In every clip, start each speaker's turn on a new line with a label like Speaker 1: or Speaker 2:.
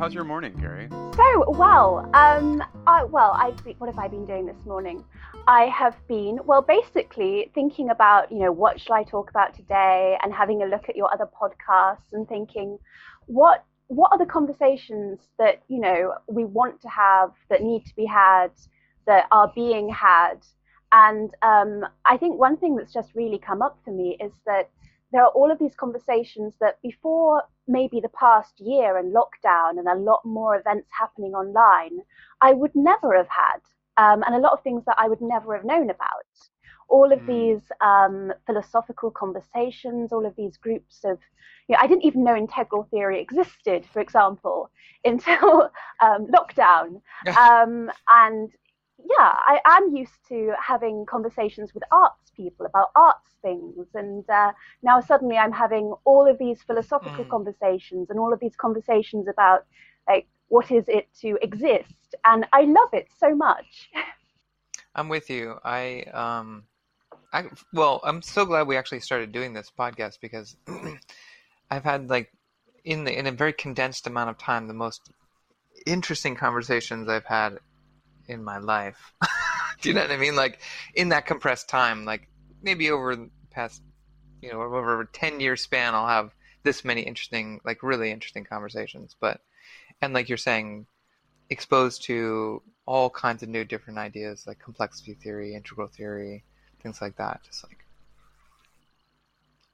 Speaker 1: how's your morning, Carrie?
Speaker 2: So well, um, I, well, I what have I been doing this morning? I have been well, basically thinking about you know what shall I talk about today, and having a look at your other podcasts and thinking what what are the conversations that you know we want to have that need to be had that are being had and um, i think one thing that's just really come up for me is that there are all of these conversations that before maybe the past year and lockdown and a lot more events happening online, I would never have had, um, and a lot of things that I would never have known about. All of mm. these um, philosophical conversations, all of these groups of, you know, I didn't even know integral theory existed, for example, until um, lockdown. Um, and yeah, I am used to having conversations with arts people about arts things, and uh, now suddenly I'm having all of these philosophical mm. conversations and all of these conversations about like what is it to exist, and I love it so much.
Speaker 3: I'm with you. I um, I well, I'm so glad we actually started doing this podcast because I've had like in the in a very condensed amount of time the most interesting conversations I've had in my life. Do you know what I mean? Like in that compressed time, like maybe over the past, you know, over a ten year span, I'll have this many interesting, like really interesting conversations. But and like you're saying, exposed to all kinds of new different ideas like complexity theory, integral theory, things like that. Just like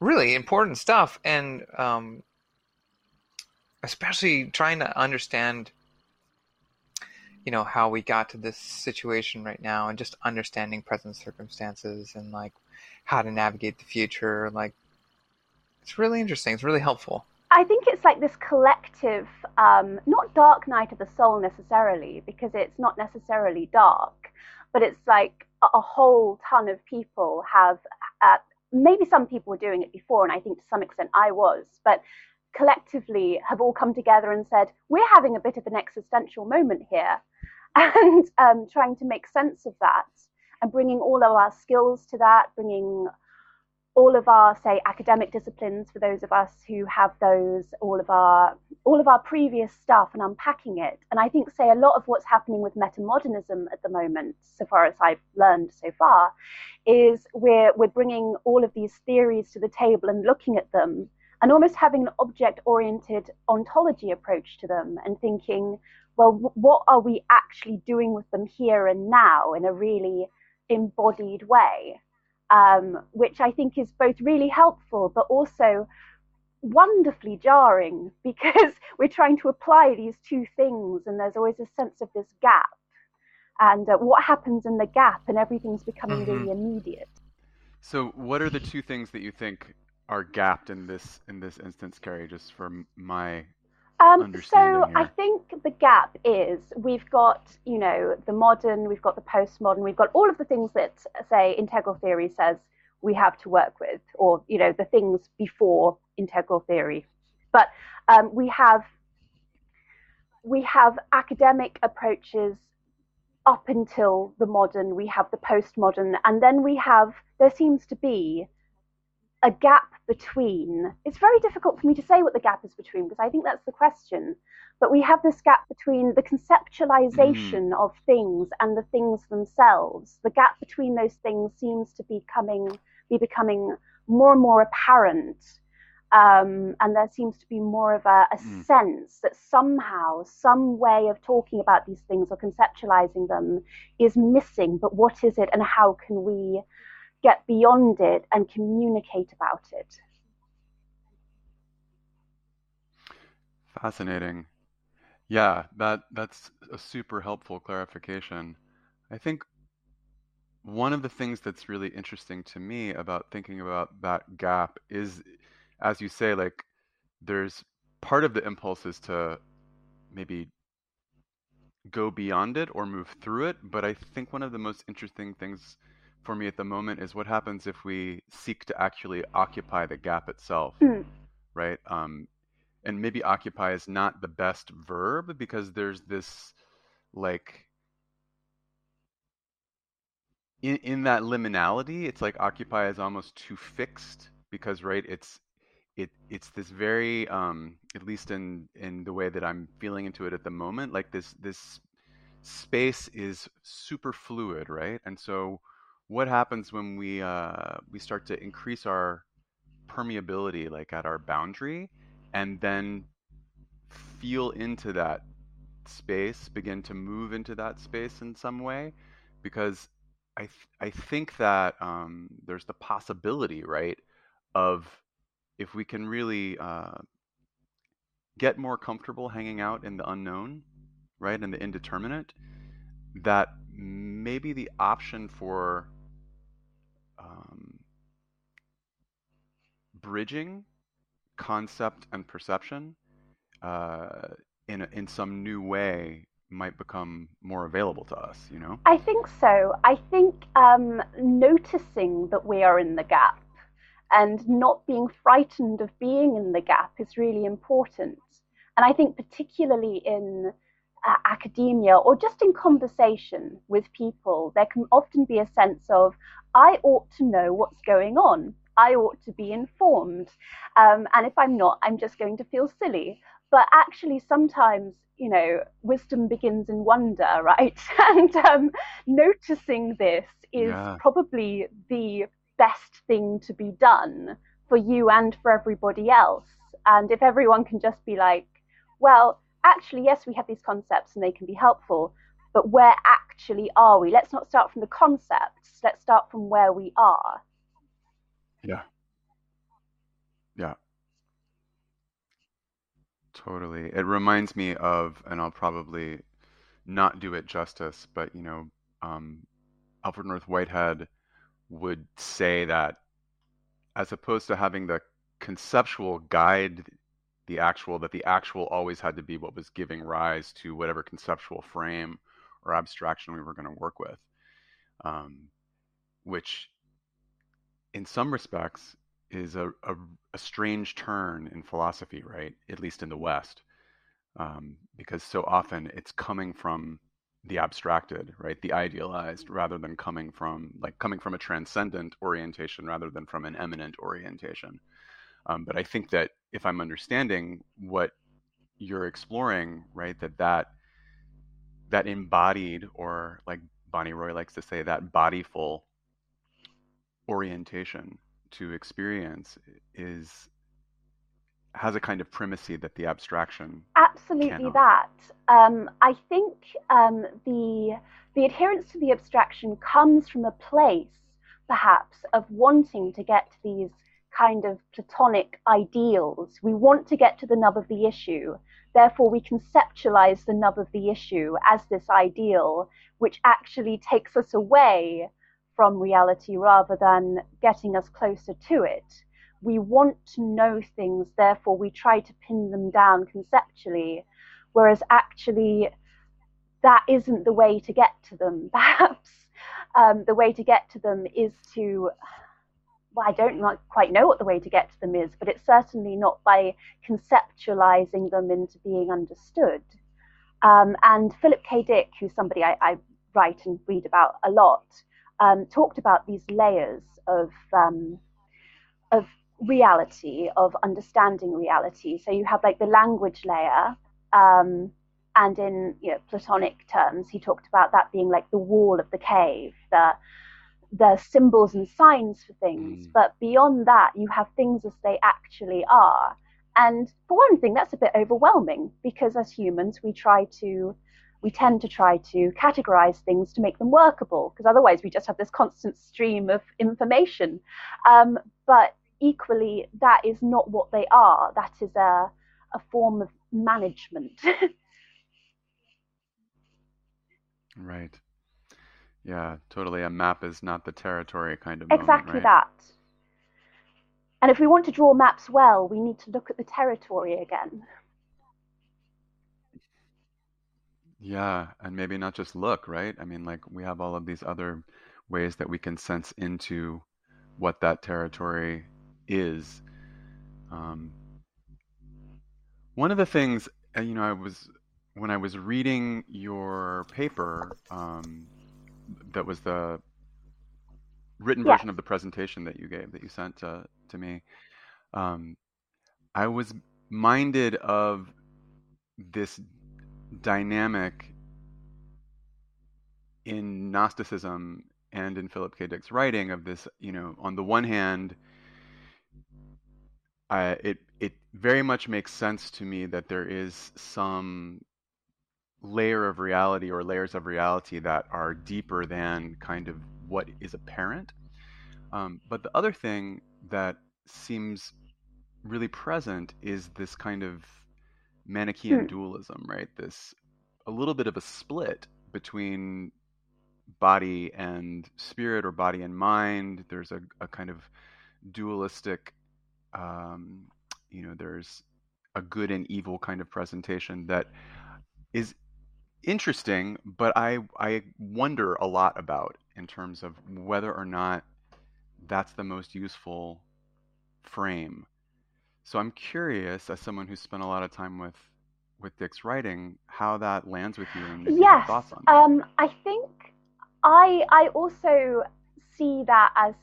Speaker 3: really important stuff, and um, especially trying to understand you know how we got to this situation right now and just understanding present circumstances and like how to navigate the future like it's really interesting. It's really helpful.
Speaker 2: I think it's like this collective um, not dark night of the soul necessarily because it's not necessarily dark but it's like a whole ton of people have uh, maybe some people were doing it before and i think to some extent i was but collectively have all come together and said we're having a bit of an existential moment here and um, trying to make sense of that and bringing all of our skills to that, bringing all of our say academic disciplines for those of us who have those all of our all of our previous stuff and unpacking it. And i think say a lot of what's happening with metamodernism at the moment so far as i've learned so far is we're we're bringing all of these theories to the table and looking at them and almost having an object oriented ontology approach to them and thinking well, what are we actually doing with them here and now in a really embodied way? Um, which I think is both really helpful, but also wonderfully jarring because we're trying to apply these two things, and there's always a sense of this gap. And uh, what happens in the gap, and everything's becoming mm-hmm. really immediate.
Speaker 1: So, what are the two things that you think are gapped in this in this instance, Carrie? Just for my
Speaker 2: um, so I think the gap is we've got, you know, the modern, we've got the postmodern, we've got all of the things that, say, integral theory says we have to work with, or, you know, the things before integral theory. But um, we have we have academic approaches up until the modern, we have the postmodern, and then we have, there seems to be a gap between. It's very difficult for me to say what the gap is between because I think that's the question. But we have this gap between the conceptualization mm. of things and the things themselves. The gap between those things seems to be coming, be becoming more and more apparent. Um, and there seems to be more of a, a mm. sense that somehow some way of talking about these things or conceptualizing them is missing. But what is it, and how can we get beyond it and communicate about it.
Speaker 1: Fascinating. Yeah, that that's a super helpful clarification. I think one of the things that's really interesting to me about thinking about that gap is as you say like there's part of the impulse is to maybe go beyond it or move through it, but I think one of the most interesting things for me at the moment is what happens if we seek to actually occupy the gap itself, mm. right? Um, and maybe occupy is not the best verb because there's this like in, in that liminality, it's like occupy is almost too fixed because right, it's it it's this very um, at least in in the way that I'm feeling into it at the moment, like this this space is super fluid, right? And so what happens when we uh, we start to increase our permeability, like at our boundary, and then feel into that space, begin to move into that space in some way, because I th- I think that um, there's the possibility, right, of if we can really uh, get more comfortable hanging out in the unknown, right, in the indeterminate, that maybe the option for um, bridging concept and perception uh, in in some new way might become more available to us. You know.
Speaker 2: I think so. I think um, noticing that we are in the gap and not being frightened of being in the gap is really important. And I think particularly in uh, academia or just in conversation with people, there can often be a sense of, I ought to know what's going on. I ought to be informed. Um, and if I'm not, I'm just going to feel silly. But actually, sometimes, you know, wisdom begins in wonder, right? and um, noticing this is yeah. probably the best thing to be done for you and for everybody else. And if everyone can just be like, well, actually, yes, we have these concepts and they can be helpful, but where actually are we? Let's not start from the concepts, let's start from where we are.
Speaker 1: Yeah. Yeah. Totally. It reminds me of, and I'll probably not do it justice, but you know, um, Alfred North Whitehead would say that as opposed to having the conceptual guide the actual that the actual always had to be what was giving rise to whatever conceptual frame or abstraction we were going to work with um, which in some respects is a, a, a, strange turn in philosophy right at least in the west um, because so often it's coming from the abstracted, right? The idealized rather than coming from like coming from a transcendent orientation rather than from an immanent orientation. Um, but I think that if I'm understanding what you're exploring, right, that that that embodied or like Bonnie Roy likes to say that bodyful orientation to experience is has a kind of primacy that the abstraction
Speaker 2: absolutely
Speaker 1: cannot.
Speaker 2: that um, i think um, the the adherence to the abstraction comes from a place perhaps of wanting to get to these kind of platonic ideals. We want to get to the nub of the issue. Therefore we conceptualize the nub of the issue as this ideal which actually takes us away from reality rather than getting us closer to it. We want to know things, therefore we try to pin them down conceptually, whereas actually that isn't the way to get to them. Perhaps. Um, the way to get to them is to, well, I don't quite know what the way to get to them is, but it's certainly not by conceptualizing them into being understood. Um, and Philip K. Dick, who's somebody I, I, write and read about a lot, um, talked about these layers of um, of reality of understanding reality. So you have like the language layer, um, and in you know, Platonic terms, he talked about that being like the wall of the cave, the the symbols and signs for things. Mm. But beyond that, you have things as they actually are. And for one thing, that's a bit overwhelming because as humans, we try to we tend to try to categorize things to make them workable because otherwise we just have this constant stream of information. Um, but equally, that is not what they are. That is a, a form of management.
Speaker 1: right. Yeah, totally. A map is not the territory kind of
Speaker 2: exactly
Speaker 1: moment,
Speaker 2: right? that. And if we want to draw maps well, we need to look at the territory again.
Speaker 1: Yeah, and maybe not just look, right? I mean, like we have all of these other ways that we can sense into what that territory is. Um, one of the things, uh, you know, I was when I was reading your paper, um, that was the written version of the presentation that you gave that you sent to to me. Um, I was minded of this dynamic in Gnosticism and in Philip K. Dick's writing of this, you know, on the one hand, I, it it very much makes sense to me that there is some layer of reality or layers of reality that are deeper than kind of what is apparent. Um, but the other thing that seems really present is this kind of Manichaean
Speaker 2: Hmm.
Speaker 1: dualism, right? This a little bit of a split between body and spirit or body and mind. There's a, a kind of dualistic, um, you know, there's a good and evil kind of presentation that is interesting, but I I wonder a lot about in terms of whether or not that's the most useful frame. So I'm curious, as someone who's spent a lot of time with with Dick's writing, how that lands with you and if you have
Speaker 2: Yes,
Speaker 1: thoughts on that.
Speaker 2: um, I think I I also see that as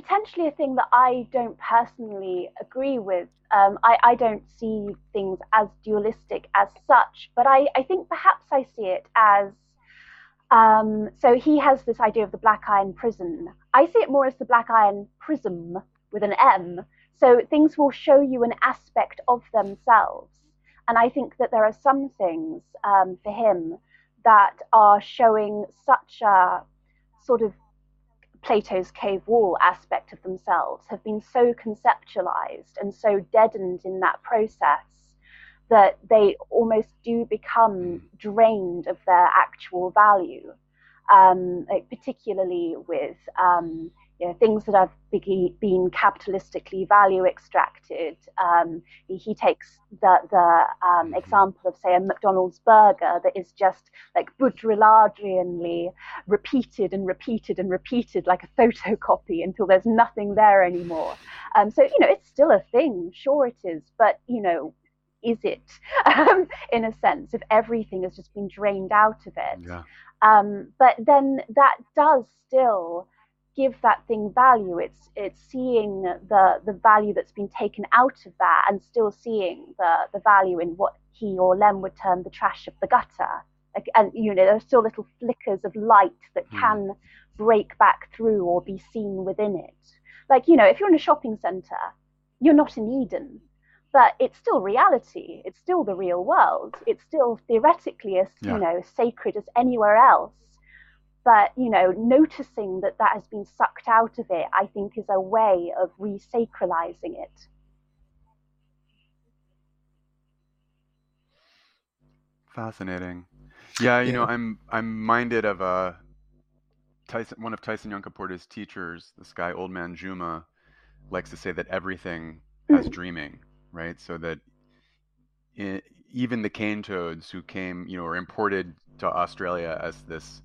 Speaker 2: potentially a thing that I don't personally agree with. Um, I, I don't see things as dualistic as such, but I, I think perhaps I see it as um, so he has this idea of the black iron prison. I see it more as the black iron prism with an M. So things will show you an aspect of themselves. And I think that there are some things um, for him that are showing such a sort of Plato's cave wall aspect of themselves, have been so conceptualized and so deadened in that process that they almost do become drained of their actual value. Um, like particularly with um, you know, things that have been capitalistically value extracted. Um, he, takes the, the um,
Speaker 1: Mhm.
Speaker 2: example of, say, a McDonald's burger that is just like Baudrillardianly repeated and repeated and repeated like a photocopy until there's nothing there anymore. Um, so, you know, it's still a thing, sure it is, but, you know, is it um, in a sense if everything has just been drained out of it?
Speaker 1: Yeah.
Speaker 2: Um, but then that does still give that thing value. It's it's seeing the the value that's been taken out of that, and still seeing the the value in what he or Lem would term the trash of the gutter. Like, and you know, there's still little flickers of light that
Speaker 1: Hmm.
Speaker 2: can break back through or be seen within it. Like you know, if you're in a shopping centre, you're not in Eden. But it's still reality. It's still the real world. It's still theoretically as
Speaker 1: Yeah.
Speaker 2: you know sacred as anywhere else but you know noticing that that has been sucked out of it i think is a way of resacralizing it
Speaker 1: Fascinating. Yeah, you know, I'm I'm minded of a Tyson, one of Tyson Yunkaporta's teachers, this guy, Old Man Juma, likes to say that everything has
Speaker 2: Mm.
Speaker 1: dreaming, right? So that i even the cane toads who came, you know, were imported to Australia as this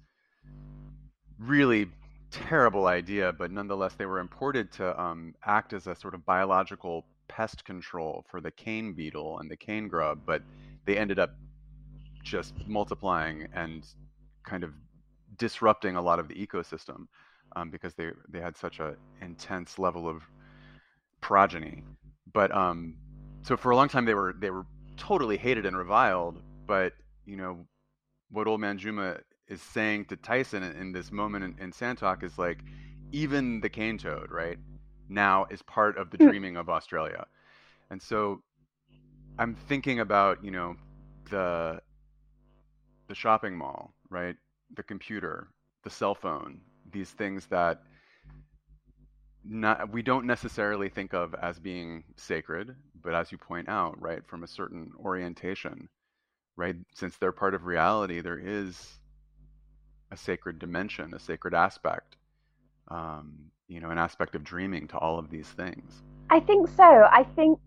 Speaker 1: really terrible idea, but nonetheless they were imported to um, act as a sort of biological pest control for the cane beetle and the cane grub, but they ended up just multiplying and kind of disrupting a lot of the ecosystem um, because they they had such a intense level of progeny. But um, so for a long time they were they were totally hated and reviled. But you know what Old Man Juma is saying to Tyson in, in this moment in, in Sand Talk is like even the cane toad right now is part of the
Speaker 2: Mm.
Speaker 1: dreaming of Australia, and so I'm thinking about you know the the shopping mall, right? The computer, the cell phone, these things that not, we don't necessarily think of as being sacred, but as you point out, right, from a certain orientation, right? Since they're part of reality, there is a sacred dimension, a sacred aspect, um, you know, an aspect of dreaming to all of these things.
Speaker 2: i think so i think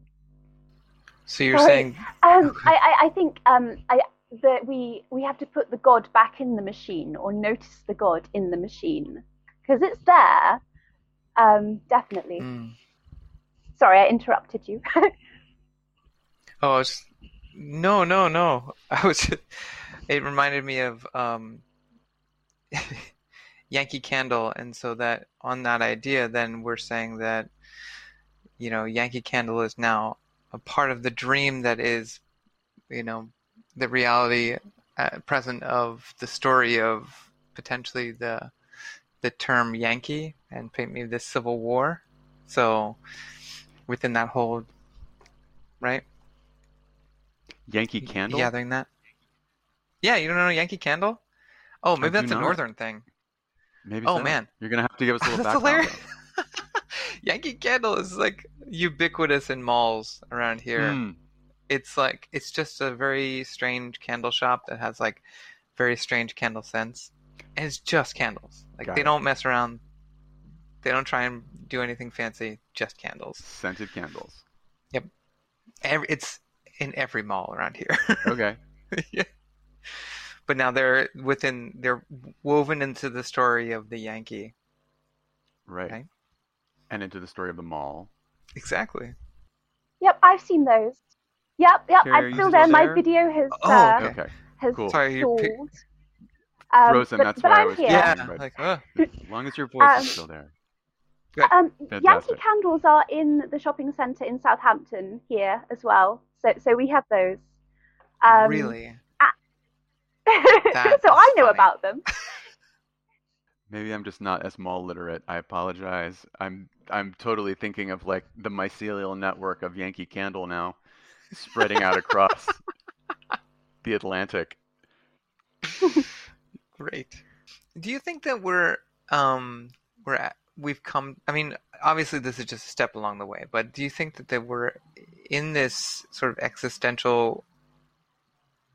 Speaker 3: So you're
Speaker 2: Sorry.
Speaker 3: saying
Speaker 2: um, I, I, I think um, I, that we we have to put the god back in the machine or notice the god in the machine because it's there um, definitely
Speaker 3: Mm.
Speaker 2: sorry i interrupted you
Speaker 3: Oh, I was, no, no, no. I was. It reminded me of um, Yankee Candle, and so that on that idea, then we're saying that you know, Yankee Candle is now a part of the dream that is, you know, the reality at present of the story of potentially the the term Yankee and maybe the Civil War. So within that whole right?
Speaker 1: Yankee Candle?
Speaker 3: Gathering that. Yeah, you don't know Yankee Candle? Oh, maybe that's a
Speaker 1: not.
Speaker 3: northern thing.
Speaker 1: Maybe
Speaker 3: Oh,
Speaker 1: so.
Speaker 3: man.
Speaker 1: You're gonna have to give us a little
Speaker 3: That's
Speaker 1: background.
Speaker 3: hilarious. Yankee Candle is like ubiquitous in malls around here.
Speaker 1: Hmm.
Speaker 3: It's like it's just a very strange candle shop that has like very strange candle scents. And it's just candles. Like
Speaker 1: Got
Speaker 3: they
Speaker 1: it.
Speaker 3: don't mess around. They don't try and do anything fancy. Just candles.
Speaker 1: Scented candles. Yep.
Speaker 3: Every, it's in every mall around here.
Speaker 1: Okay.
Speaker 3: yeah. But now they're within. They're woven into the story of the Yankee.
Speaker 1: Right.
Speaker 3: Okay.
Speaker 1: And into the story of the mall.
Speaker 3: Exactly.
Speaker 2: Yep, I've seen those. Yep, yep,
Speaker 3: Here,
Speaker 2: I'm
Speaker 3: you
Speaker 2: still
Speaker 3: still
Speaker 2: there. My video has
Speaker 3: Oh,
Speaker 2: uh,
Speaker 3: Okay.
Speaker 1: Okay.
Speaker 2: has
Speaker 1: cool.
Speaker 3: Sorry, you're pi-
Speaker 2: Um,
Speaker 1: Frozen,
Speaker 2: but,
Speaker 1: that's
Speaker 2: but
Speaker 1: why I
Speaker 2: I'm
Speaker 1: was-
Speaker 2: here.
Speaker 1: Yeah.
Speaker 3: Yeah. Like, uh,
Speaker 1: As long as your voice
Speaker 2: Um,
Speaker 1: is still there.
Speaker 2: Um, Yankee candles are in the shopping centre in Southampton here as well. So so we have those. Um,
Speaker 3: really.
Speaker 2: So I know
Speaker 3: funny.
Speaker 2: about them.
Speaker 1: Maybe I'm just not as mall literate. I apologize. I'm I'm totally thinking of like the mycelial network of Yankee Candle now, spreading out across the Atlantic.
Speaker 3: Great. Do you think that we're um we're at, we've come I mean obviously this is just a step along the way, but do you think that, that we're in this sort of existential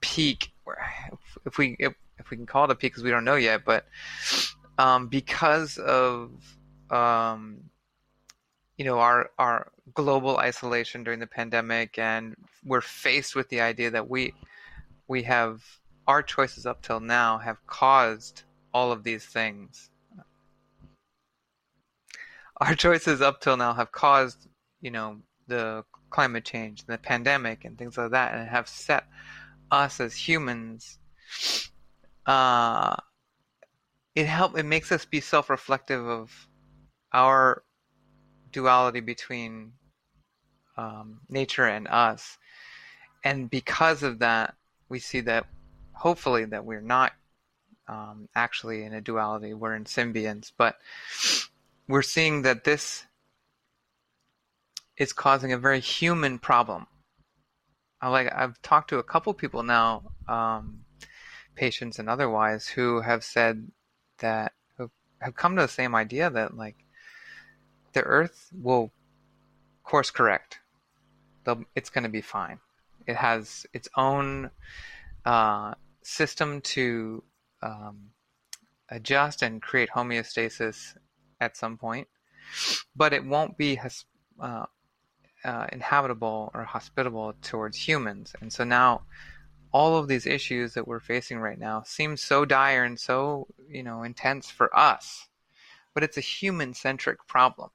Speaker 3: peak where if, if we if, if we can call it a peak because we don't know yet, but um because of um you know our our global isolation during the pandemic and we're faced with the idea that we we have our choices up till now have caused all of these things. Our choices up till now have caused, you know, the climate change, the pandemic, and things like that, and have set us as humans. Uh, it help. It makes us be self-reflective of our duality between um, nature and us, and because of that, we see that hopefully that we're not um, actually in a duality we're in symbionts but we're seeing that this is causing a very human problem I like i've talked to a couple people now um, patients and otherwise who have said that have come to the same idea that like the earth will course correct They'll, it's going to be fine it has its own uh, system to um, adjust and create homeostasis at some point, but it won't be uh, uh, inhabitable or hospitable towards humans. And so now, all of these issues that we're facing right now seem so dire and so you know intense for us, but it's a human-centric problem.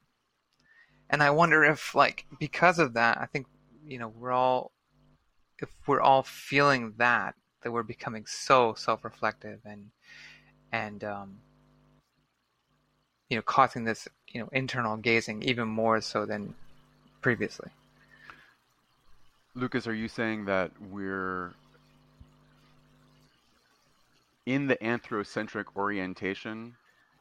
Speaker 3: And I wonder if, like, because of that, I think you know we're all if we're all feeling that that we're becoming so self-reflective and and um, you know causing this you know internal gazing even more so than previously
Speaker 1: Lucas, are you saying that we're in the anthrocentric orientation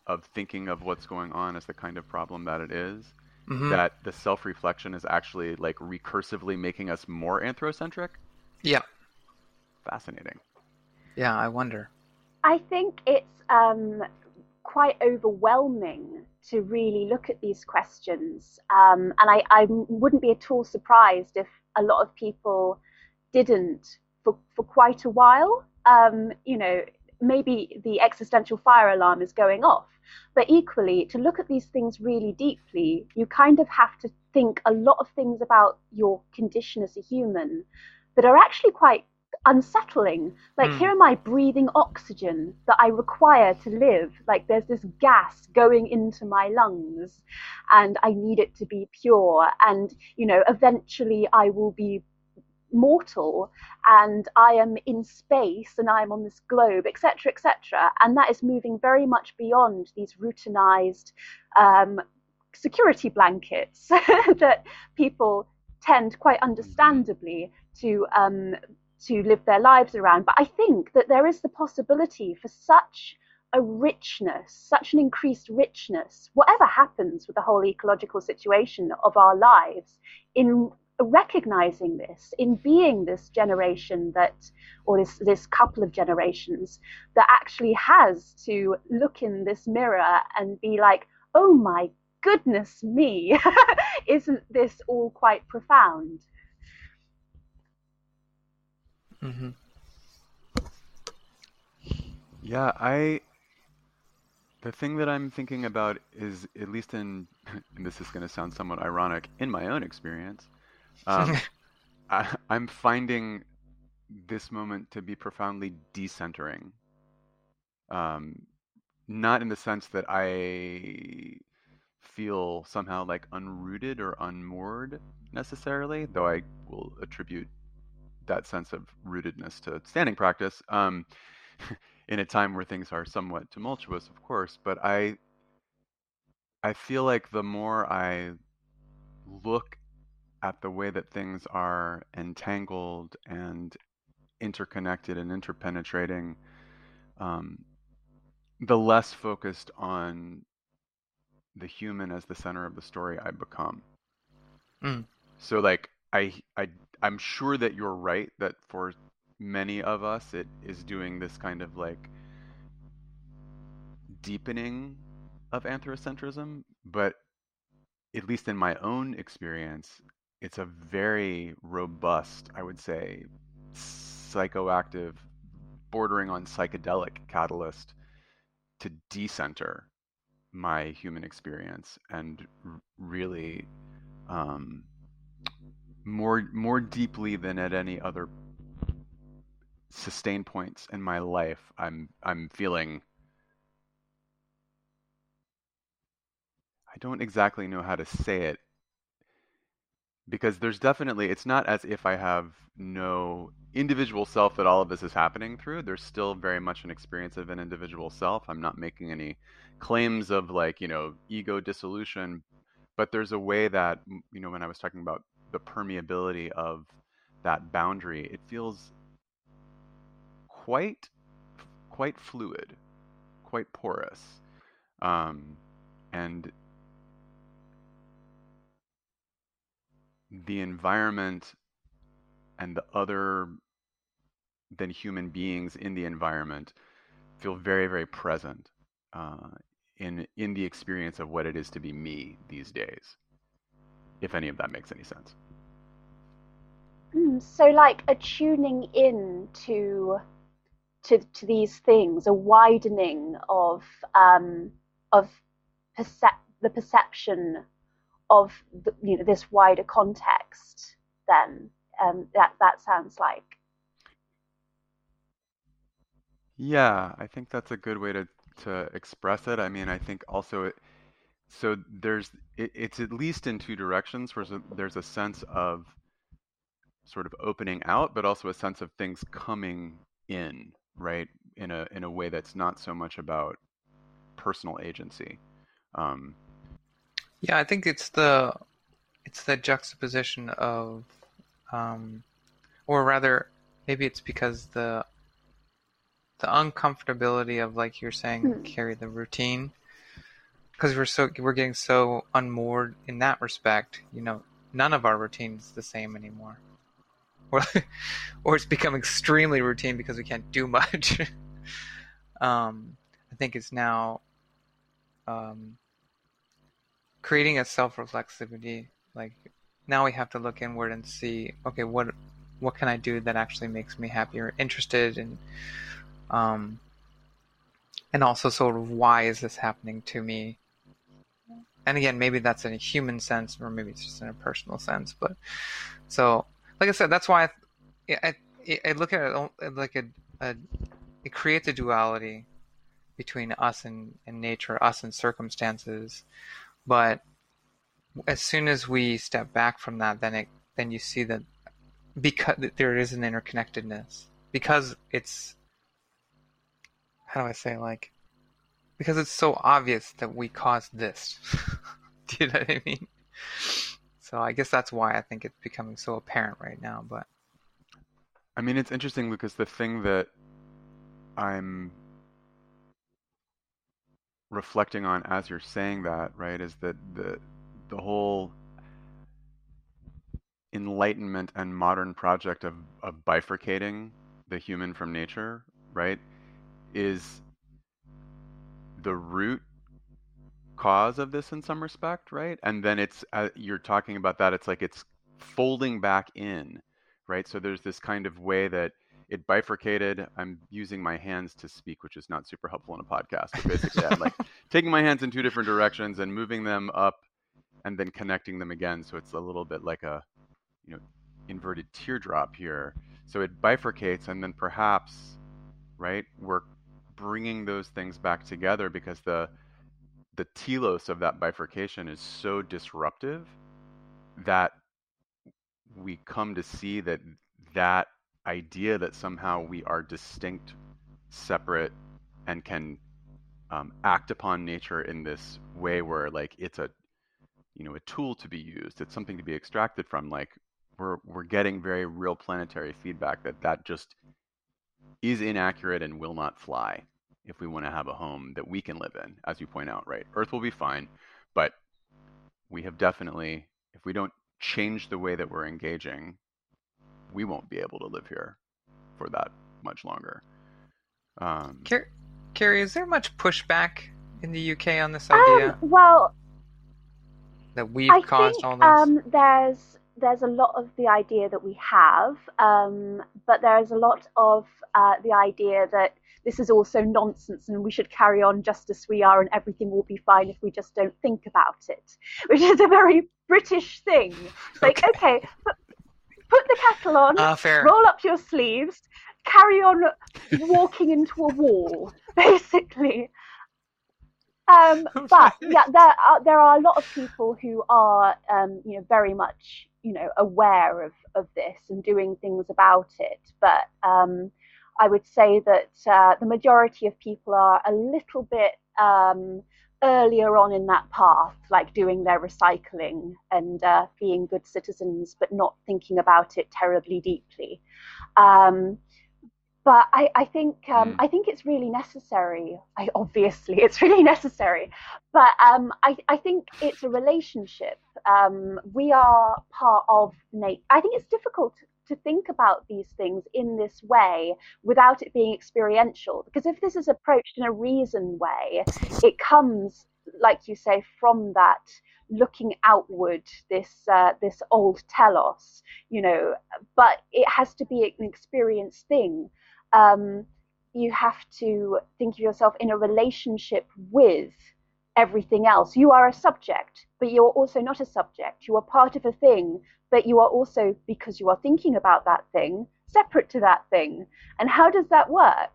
Speaker 1: of thinking of what's going on as the kind of problem that it is,
Speaker 3: Mhm.
Speaker 1: that the self-reflection is actually like recursively making us more anthrocentric?
Speaker 3: yeah
Speaker 1: Fascinating.
Speaker 3: yeah i wonder
Speaker 2: I think it's um, quite overwhelming to really look at these questions. Um, and I, I wouldn't be at all surprised if a lot of people didn't for, for quite a while. Um, you know, maybe the existential fire alarm is going off. But equally, to look at these things really deeply, you kind of have to think a lot of things about your condition as a human that are actually quite unsettling. Like,
Speaker 3: Hmm.
Speaker 2: here am I breathing oxygen that I require to live. Like, there's this gas going into my lungs, and I need it to be pure. And, you know, eventually I will be mortal and I am in space and I'm on this globe, etc., etc. And that is moving very much beyond these routinized, um, security blankets that people tend quite mm-hmm. understandably to um, to live their lives around. But I think that there is the possibility for such a richness, such an increased richness, whatever happens with the whole ecological situation of our lives, in recognizing this, in being this generation that, or this, this couple of generations that actually has to look in this mirror and be like, oh my goodness me, isn't this all quite profound?
Speaker 3: Mm-hmm.
Speaker 1: Yeah, I. The thing that I'm thinking about is, at least in, and this is going to sound somewhat ironic, in my own experience, um, I, I'm finding this moment to be profoundly decentering. Um, not in the sense that I feel somehow like unrooted or unmoored necessarily, though I will attribute that sense of rootedness to standing practice um, in a time where things are somewhat tumultuous, of course. But I, I feel like the more I look at the way that things are entangled and interconnected and interpenetrating, um, the less focused on the human as the center of the story I become.
Speaker 3: Mm.
Speaker 1: So like I I I'm sure that you're right that for many of us it is doing this kind of like deepening of anthropocentrism, but at least in my own experience, it's a very robust, I would say, psychoactive, bordering on psychedelic catalyst to decenter my human experience and really um, more more deeply than at any other sustained points in my life i'm i'm feeling i don't exactly know how to say it because there's definitely it's not as if i have no individual self that all of this is happening through. There's still very much an experience of an individual self. I'm not making any claims of like you know ego dissolution but there's a way that you know when i was talking about the permeability of that boundary it feels quite quite fluid quite porous um, and the environment and the other than human beings in the environment feel very very present uh, in in the experience of what it is to be me these days if any of that makes any sense.
Speaker 2: Mm, so like a tuning in to to, to these things a widening of um, of percep- the perception of the, you know this wider context then um, that that sounds like
Speaker 1: yeah i think that's a good way to to express it. I mean, I think also it, so there's it, it's at least in two directions where there's a sense of sort of opening out, but also a sense of things coming in, right? In a in a way that's not so much about personal agency. Um,
Speaker 3: yeah, I think it's the it's the juxtaposition of, um, or rather, maybe it's because the the uncomfortability of like you're saying hmm. carry the routine. Because we're so we're getting so unmoored in that respect you know none of our routine is the same anymore. Or or it's become extremely routine because we can't do much. Um, i think it's now um, creating a self-reflexivity like now we have to look inward and see okay what what can i do that actually makes me happy or interested in um, and also sort of why is this happening to me? And again, maybe that's in a human sense, or maybe it's just in a personal sense. But so, like I said, that's why I, I, I look at it like a, a, it creates a duality between us and, and nature, us and circumstances. But as soon as we step back from that, then it then you see that because there is an interconnectedness because it's how do I say like because it's so obvious that we caused this. Do you know what I mean? So I guess that's why I think it's becoming so apparent right now. But
Speaker 1: I mean, it's interesting because the thing that I'm reflecting on as you're saying that, right, is that the the whole enlightenment and modern project of, of bifurcating the human from nature, right, is the root cause of this in some respect, right? And then it's uh, you're talking about that. It's like it's folding back in, right? So there's this kind of way that it bifurcated. I'm using my hands to speak, which is not super helpful in a podcast. But basically, I'm like taking my hands in two different directions and moving them up, and then connecting them again. So it's a little bit like a, you know, inverted teardrop here. So it bifurcates, and then perhaps, right, we're bringing those things back together because the the telos of that bifurcation is so disruptive that we come to see that that idea that somehow we are distinct, separate, and can um, act upon nature in this way where like it's a you know a tool to be used it's something to be extracted from like we're we're getting very real planetary feedback that that just is inaccurate and will not fly if we want to have a home that we can live in, as you point out, right? Earth will be fine, but we have definitely, if we don't change the way that we're engaging, we won't be able to live here for that much longer.
Speaker 3: Um, Carrie, is there much pushback in the UK on this idea?
Speaker 2: Um, well,
Speaker 3: that we've I caused
Speaker 2: think,
Speaker 3: all this.
Speaker 2: Um, there's there's a lot of the idea that we have, um, but there's a lot of uh, the idea that this is also nonsense and we should carry on just as we are and everything will be fine if we just don't think about it, which is a very British thing. Like, okay, okay put, put, the kettle on,
Speaker 3: uh,
Speaker 2: roll up your sleeves, carry on walking into a wall, basically. Um, but yeah, there are there are a lot of people who are um, you know very much you know aware of of this and doing things about it. But um, I would say that uh, the majority of people are a little bit um, earlier on in that path, like doing their recycling and uh, being good citizens, but not thinking about it terribly deeply. Um, but I, I think um, mm. I think it's really necessary. I, obviously, it's really necessary. But um, I, I, think it's a relationship. Um, we are part of nature. I think it's difficult to think about these things in this way without it being experiential. Because if this is approached in a reason way, it comes, like you say, from that looking outward, this uh, this old telos, you know. But it has to be an experienced thing. Um, you have to think of yourself in a relationship with everything else. You are a subject, but you're also not a subject. You are part of a thing but you are also, because you are thinking about that thing, separate to that thing. And how does that work?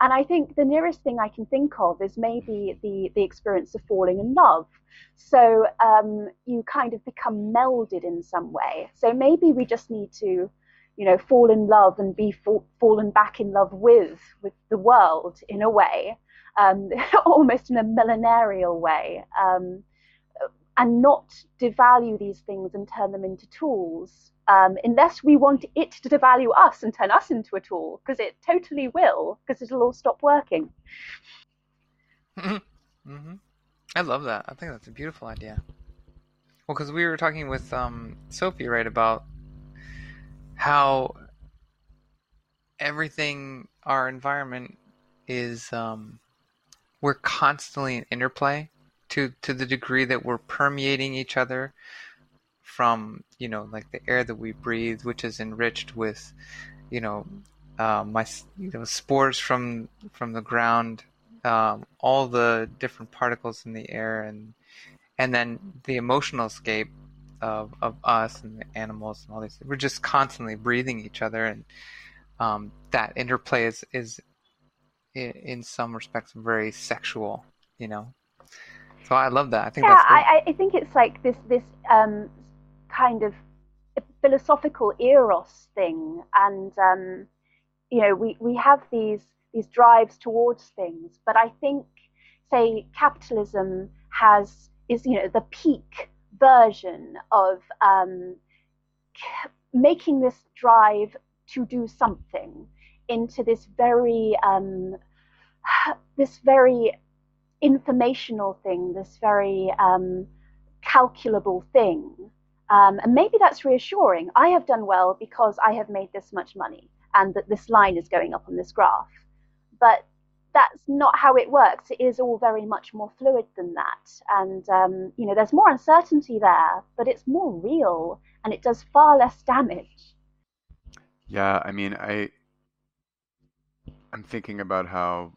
Speaker 2: And I think the nearest thing I can think of is maybe the, the experience of falling in love. So um, you kind of become melded in some way. So maybe we just need to, you know, fall in love and be fall, fallen back in love with with the world in a way, um, almost in a millenarial way. Um, and not devalue these things and turn them into tools um, unless we want it to devalue us and turn us into a tool because it totally will because it'll all stop working
Speaker 3: mm-hmm. Mm-hmm. i love that i think that's a beautiful idea well because we were talking with um, sophie right about how everything our environment is um, we're constantly in interplay to to the degree that we're permeating each other from you know like the air that we breathe which is enriched with you know uh, my you know spores from from the ground um, all the different particles in the air and and then the emotional scape of, of us and the animals and all these we're just constantly breathing each other and um, that interplay is is in, in some respects very sexual you know? So I love that. I think
Speaker 2: yeah,
Speaker 3: that's
Speaker 2: I, I think it's like this this um, kind of philosophical eros thing, and um, you know we we have these these drives towards things, but I think say capitalism has is you know the peak version of um, making this drive to do something into this very um, this very informational thing, this very um, calculable thing. Um, and maybe that's reassuring. I have done well because I have made this much money and that this line is going up on this graph. But that's not how it works. It is all very much more fluid than that. And, um, you know, there's more uncertainty there, but it's more real and it does far less damage.
Speaker 1: Yeah, I mean, I I'm thinking about how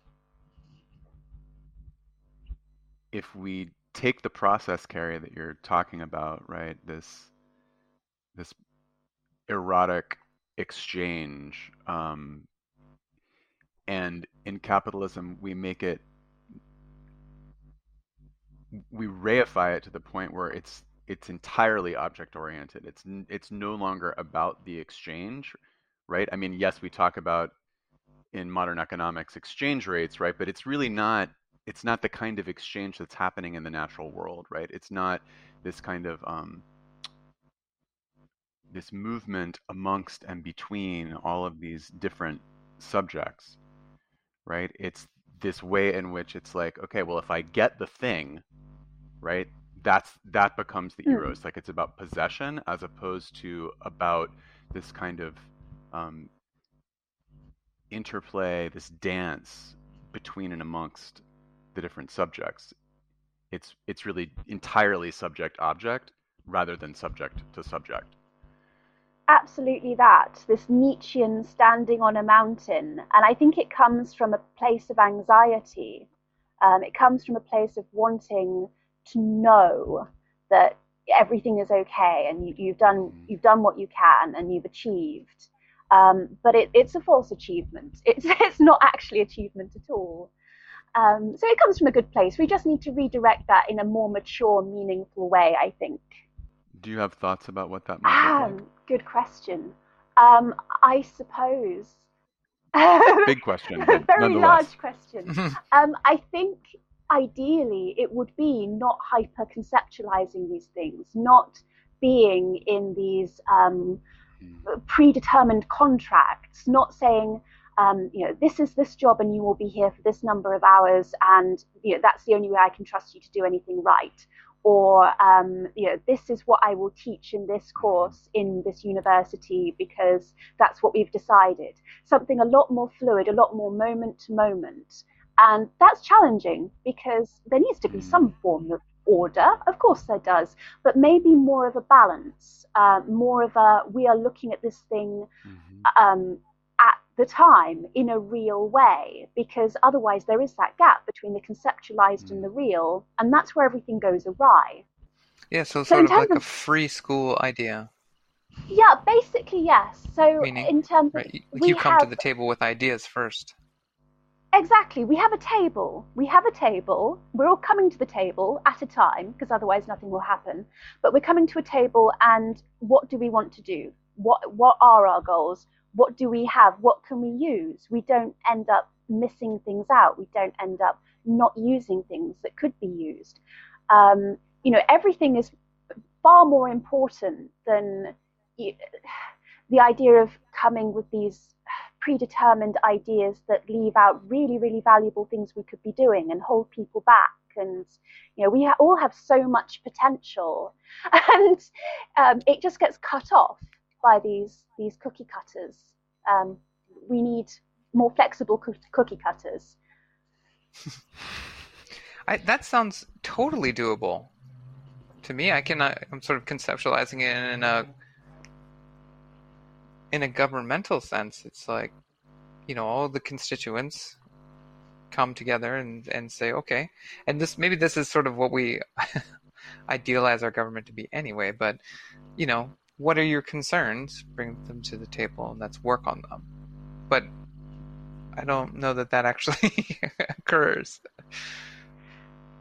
Speaker 1: if we take the process Carrie that you're talking about, right? This this erotic exchange um, and in capitalism we make it we reify it to the point where it's it's entirely object oriented it's it's no longer about the exchange right i mean yes we talk about in modern economics exchange rates right but it's really not it's not the kind of exchange that's happening in the natural world, right? It's not this kind of um, this movement amongst and between all of these different subjects, right? It's this way in which it's like, okay, well, if I get the thing, right, that's that becomes the mm. eros. Like it's about possession as opposed to about this kind of um, interplay, this dance between and amongst the different subjects. It's it's really entirely subject object rather than subject to subject.
Speaker 2: Absolutely that. This Nietzschean standing on a mountain. And I think it comes from a place of anxiety. Um, it comes from a place of wanting to know that everything is okay and you, have done mm-hmm. you've done what you can and you've achieved. Um, but it, it's a false achievement. It's it's not actually achievement at all. Um, so it comes from a good place. We just need to redirect that in a more mature, meaningful way, I think.
Speaker 1: Do you have thoughts about what that might um, like?
Speaker 2: Good question. Um, I suppose.
Speaker 1: Big question.
Speaker 2: very large question. um, I think ideally it would be not hyper conceptualizing these things, not being in these um. Predetermined contracts, not saying, um, you know, this is this job and you will be here for this number of hours and, you know, that's the only way I can trust you to do anything right. Or, um, you know, this is what I will teach in this course in this university because that's what we've decided. Something a lot more fluid, a lot more moment to moment. And that's challenging because there needs to be some form of order. Of course, there does, but maybe more of a balance, uh, more of a we are looking at this thing mm-hmm. um, at the time in a real way because otherwise there is that gap between the conceptualized mm. and the mm. real and that's where everything goes awry
Speaker 3: yeah so, so sort of like of, a free school idea
Speaker 2: yeah basically yes so Meaning, in terms of
Speaker 3: right, of you come have, to the table with ideas first
Speaker 2: exactly we have a table we have a table we're all coming to the table at a time because otherwise nothing will happen but we're coming to a table and what do we want to do what what are our goals what do we have? What can we use? We don't end up missing things out. We don't end up not using things that could be used. Um, you know, everything is far more important than the idea of coming with these predetermined ideas that leave out really, really valuable things we could be doing and hold people back. And you know, we ha- all have so much potential, and um, it just gets cut off by these these cookie cutters. Um, we need more flexible cookie cutters.
Speaker 3: I, that sounds totally doable to me. I can I'm sort of conceptualizing it in a in a governmental sense. It's like you know all the constituents come together and and say okay, and this maybe this is sort of what we idealize our government to be anyway. But you know what are your concerns? Bring them to the table and let's work on them. But I don't know that that actually occurs.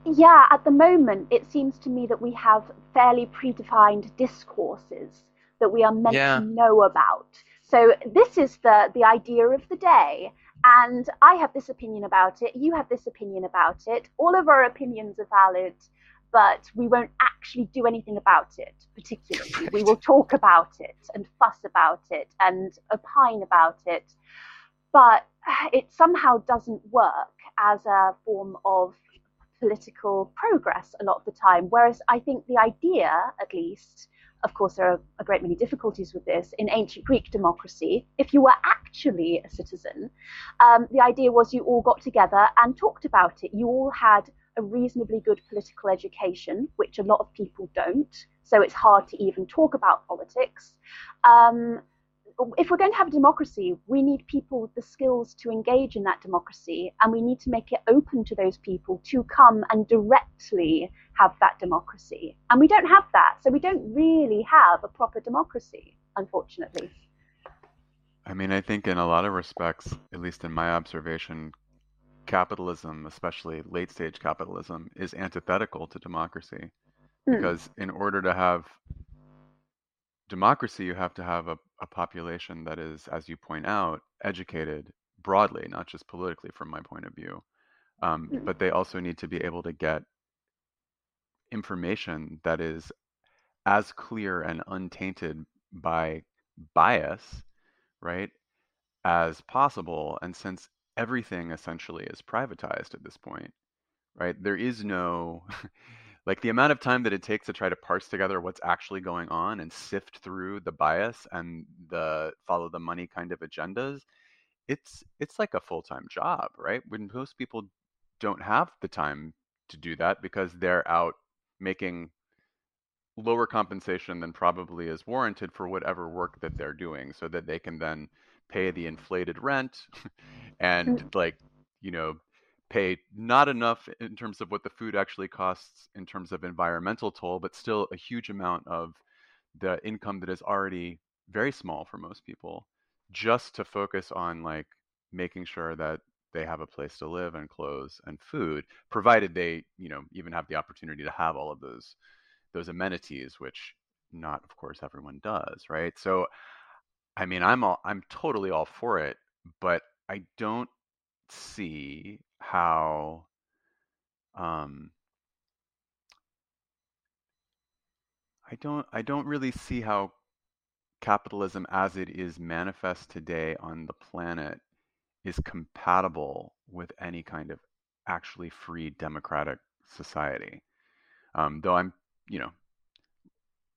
Speaker 2: Yeah, at the moment, it seems to me that we have fairly predefined discourses that we are meant yeah. to know about. So this is the the idea of the day, and I have this opinion about it. You have this opinion about it. All of our opinions are valid, but we won't actually do anything about it, particularly. We will talk about it and fuss about it and opine about it, but it somehow doesn't work as a form of political progress a lot of the time. Whereas I think the idea, at least, of course, there are a great many difficulties with this. In ancient Greek democracy, if you were actually a citizen, um, the idea was you all got together and talked about it. You all had a reasonably good political education, which a lot of people don't. So it's hard to even talk about politics. Um, if we're going to have a democracy, we need people with the skills to engage in that democracy, and we need to make it open to those people to come and directly have that democracy. And we don't have that, so we don't really have a proper democracy, unfortunately.
Speaker 1: I mean, I think in a lot of respects, at least in my observation, capitalism, especially late stage capitalism, is antithetical to democracy. Mm. Because in order to have democracy, you have to have a, a population that is, as you point out, educated broadly, not just politically, from my point of view. Um, mm. But they also need to be able to get information that is as clear and untainted by bias, right, as possible. And since everything essentially is privatized at this point, right, there is no like the amount of time that it takes to try to parse together what's actually going on and sift through the bias and the follow the money kind of agendas it's it's like a full-time job right? When most people don't have the time to do that because they're out making lower compensation than probably is warranted for whatever work that they're doing so that they can then pay the inflated rent and like you know pay not enough in terms of what the food actually costs in terms of environmental toll, but still a huge amount of the income that is already very small for most people, just to focus on like making sure that they have a place to live and clothes and food, provided they, you know, even have the opportunity to have all of those those amenities, which not of course everyone does, right? So I mean I'm all I'm totally all for it, but I don't see how um, I don't I don't really see how capitalism as it is manifest today on the planet is compatible with any kind of actually free democratic society. Um, though I'm, you know,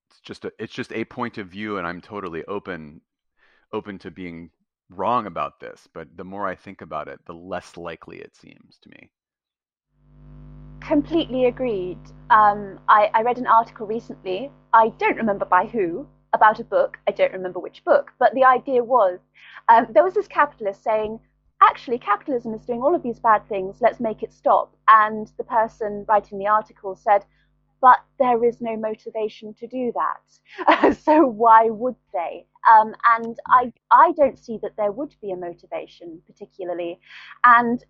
Speaker 1: it's just a it's just a point of view, and I'm totally open open to being wrong about this, but the more I think about it, the less likely it seems to me.
Speaker 2: Completely agreed. Um, I, I read an article recently, I don't remember by who, about a book. I don't remember which book, but the idea was um, there was this capitalist saying, actually, capitalism is doing all of these bad things, let's make it stop. And the person writing the article said, but there is no motivation to do that. so why would they? Um, and I, I don't see that there would be a motivation particularly. And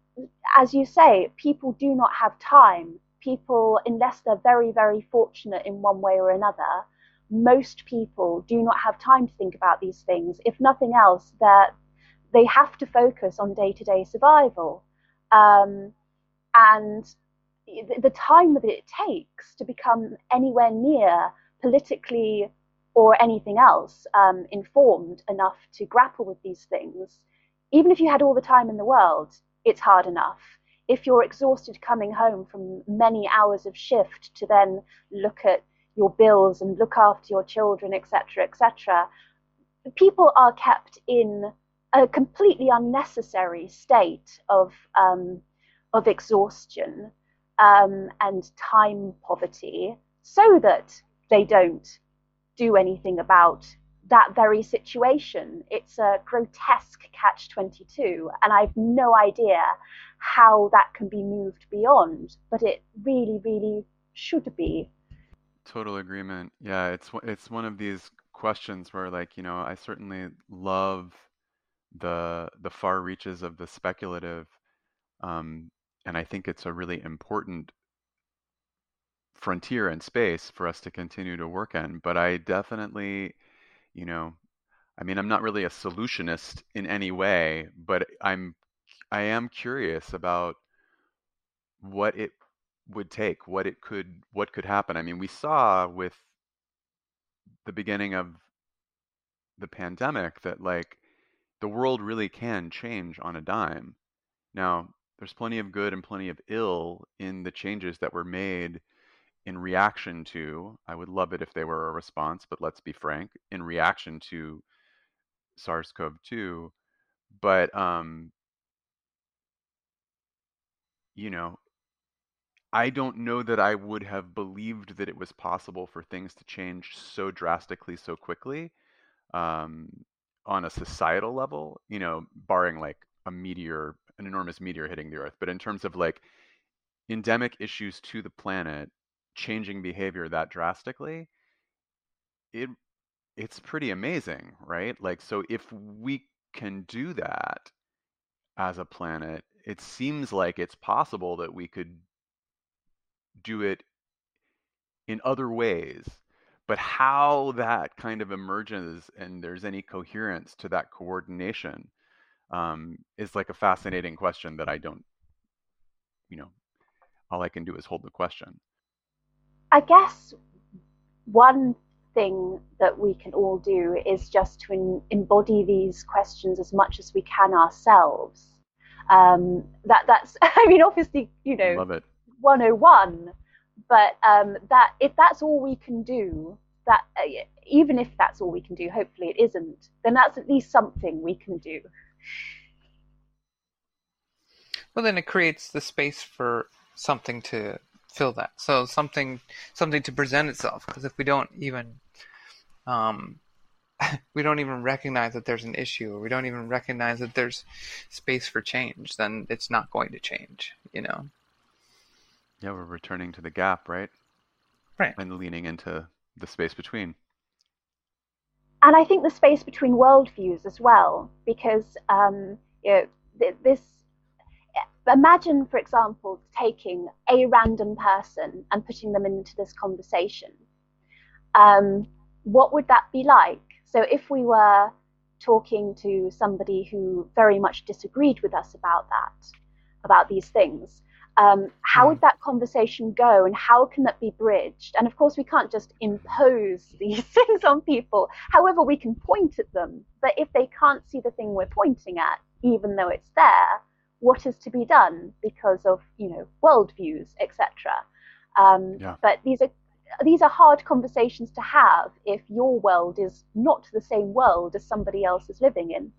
Speaker 2: as you say, people do not have time. People, unless they're very, very fortunate in one way or another, most people do not have time to think about these things. If nothing else, that they have to focus on day-to-day survival. Um, and the time that it takes to become anywhere near politically or anything else um, informed enough to grapple with these things, even if you had all the time in the world, it's hard enough. If you're exhausted coming home from many hours of shift to then look at your bills and look after your children, etc., etc., people are kept in a completely unnecessary state of um, of exhaustion um, and time poverty so that they don't do anything about that very situation. It's a grotesque catch 22, and I've no idea how that can be moved beyond, but it really, really should be.
Speaker 1: Total agreement. Yeah, it's it's one of these questions where, like, you know, I certainly love the the far reaches of the speculative um, and I think it's a really important frontier and space for us to continue to work in. But I definitely, you know, I mean, I'm not really a solutionist in any way, but I'm I am curious about what it would take, what it could what could happen. I mean, we saw with the beginning of the pandemic that like the world really can change on a dime. Now, there's plenty of good and plenty of ill in the changes that were made in reaction to, I would love it if they were a response, but let's be frank, in reaction to SARS-CoV-2. But um, you know, I don't know that I would have believed that it was possible for things to change so drastically so quickly um, on a societal level, you know, barring like a meteor, an enormous meteor hitting the Earth. But in terms of like endemic issues to the planet changing behavior that drastically, it it's pretty amazing, right? Like, so if we can do that as a planet, it seems like it's possible that we could do it in other ways. But how that kind of emerges and there's any coherence to that coordination um, is like a fascinating question that I don't, you know, all I can do is hold the question.
Speaker 2: I guess one thing that we can all do is just to in, embody these questions as much as we can ourselves. Um, that that's I mean obviously you know
Speaker 1: Love it.
Speaker 2: 101 but um, that if that's all we can do that uh, even if that's all we can do hopefully it isn't then that's at least something we can do
Speaker 3: well then it creates the space for something to fill that so something something to present itself because if we don't even um, we don't even recognize that there's an issue or we don't even recognize that there's space for change then it's not going to change you know
Speaker 1: yeah, we're returning to the gap, right?
Speaker 3: Right.
Speaker 1: And leaning into the space between.
Speaker 2: And I think the space between worldviews as well, because um, you know, this. Imagine, for example, taking a random person and putting them into this conversation. Um, what would that be like? So, if we were talking to somebody who very much disagreed with us about that, about these things, um, how mm. would that conversation go and how can that be bridged? And of course, we can't just impose these things on people. However, we can point at them. But if they can't see the thing we're pointing at, even though it's there, what is to be done because of you know worldviews, etc. Um, yeah. But these are these are hard conversations to have if your world is not the same world as somebody else is living in.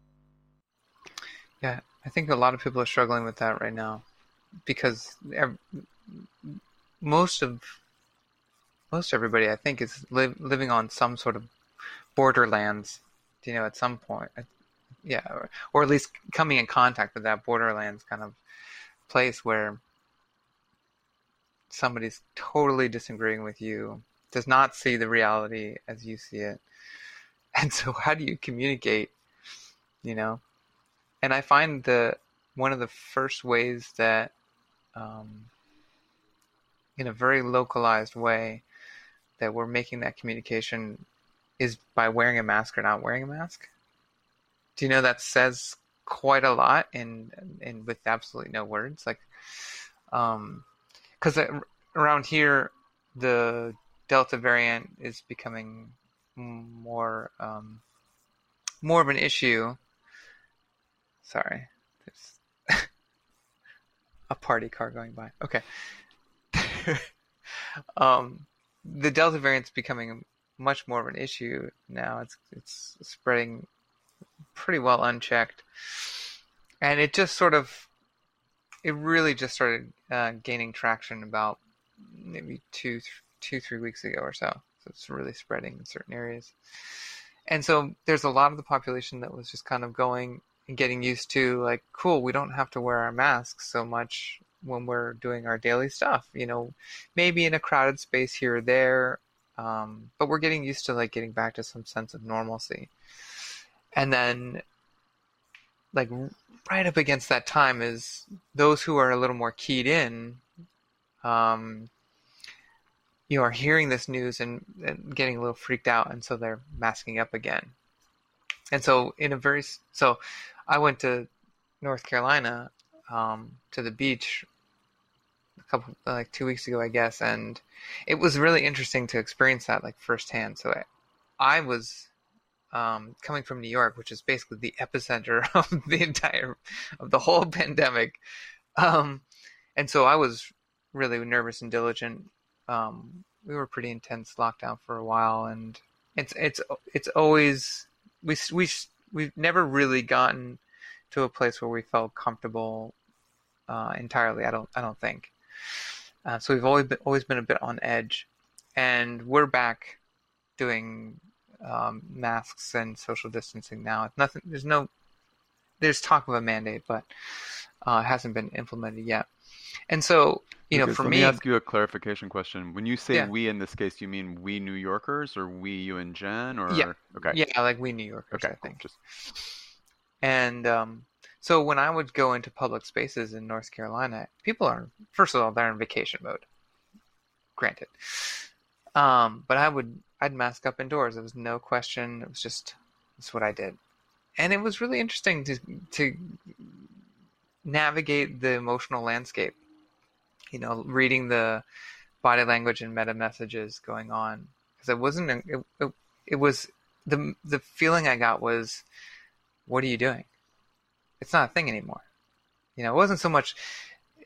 Speaker 3: Yeah, I think a lot of people are struggling with that right now because most of most everybody I think is li- living on some sort of borderlands, you know, at some point, yeah, or, or at least coming in contact with that borderlands kind of place where somebody's totally disagreeing with you, does not see the reality as you see it, and so how do you communicate, you know? And I find the one of the first ways that um, in a very localized way that we're making that communication is by wearing a mask or not wearing a mask. Do you know that says quite a lot and in with absolutely no words? Like um because around here the delta variant is becoming more um more of an issue. Sorry a party car going by. Okay. um, the Delta variant's becoming much more of an issue now. It's it's spreading pretty well unchecked, and it just sort of, it really just started uh, gaining traction about maybe two, two, three weeks ago or so. So it's really spreading in certain areas, and so there's a lot of the population that was just kind of going getting used to like cool we don't have to wear our masks so much when we're doing our daily stuff you know maybe in a crowded space here or there um, but we're getting used to like getting back to some sense of normalcy. And then like right up against that time is those who are a little more keyed in um, you are hearing this news and, and getting a little freaked out and so they're masking up again. And so in a very so I went to North Carolina um, to the beach a couple like two weeks ago, I guess, and it was really interesting to experience that like firsthand. So I, I was um, coming from New York, which is basically the epicenter of the entire of the whole pandemic, um, and so I was really nervous and diligent. Um, we were pretty intense lockdown for a while, and it's it's it's always we we we've never really gotten to a place where we felt comfortable uh, entirely. I don't I don't think. Uh, so we've always been, always been a bit on edge, and we're back doing um, masks and social distancing now. It's nothing. There's no. There's talk of a mandate, but uh, hasn't been implemented yet. And so, you know, for
Speaker 1: let
Speaker 3: me,
Speaker 1: me ask you a clarification question. When you say
Speaker 3: Yeah.
Speaker 1: we in this case, you mean we New Yorkers or we you and Jen or
Speaker 3: Yeah.
Speaker 1: okay.
Speaker 3: yeah, like we New Yorkers,
Speaker 1: Okay,
Speaker 3: I
Speaker 1: cool.
Speaker 3: think.
Speaker 1: Just
Speaker 3: And um, so when I would go into public spaces in North Carolina, people are first of all they're in vacation mode. Granted, um, but I would I'd mask up indoors. It was no question. It was just it's what I did, and it was really interesting to to navigate the emotional landscape. You know, reading the body language and meta messages going on because it wasn't it, it, it was the the feeling I got was what are you doing? It's not a thing anymore. You know, it wasn't so much.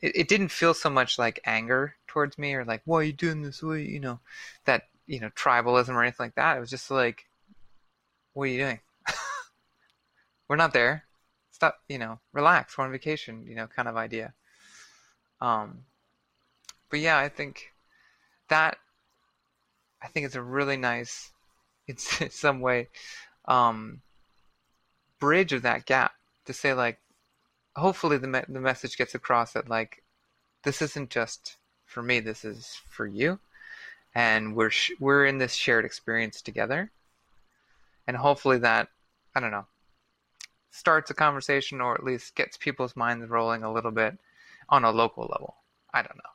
Speaker 3: It, it didn't feel so much like anger towards me or like, why are you doing this? Why, you know, that you know tribalism or anything like that. It was just like, what are you doing? We're not there. Stop. You know, relax. We're on vacation. You know, kind of idea. Um, but yeah, I think that I think it's a really nice, it's in some way, um, bridge of that gap to say like, hopefully the me- the message gets across that like, this isn't just for me. This is for you, and we're sh- we're in this shared experience together, and hopefully that I don't know starts a conversation or at least gets people's minds rolling a little bit on a local level. I don't know.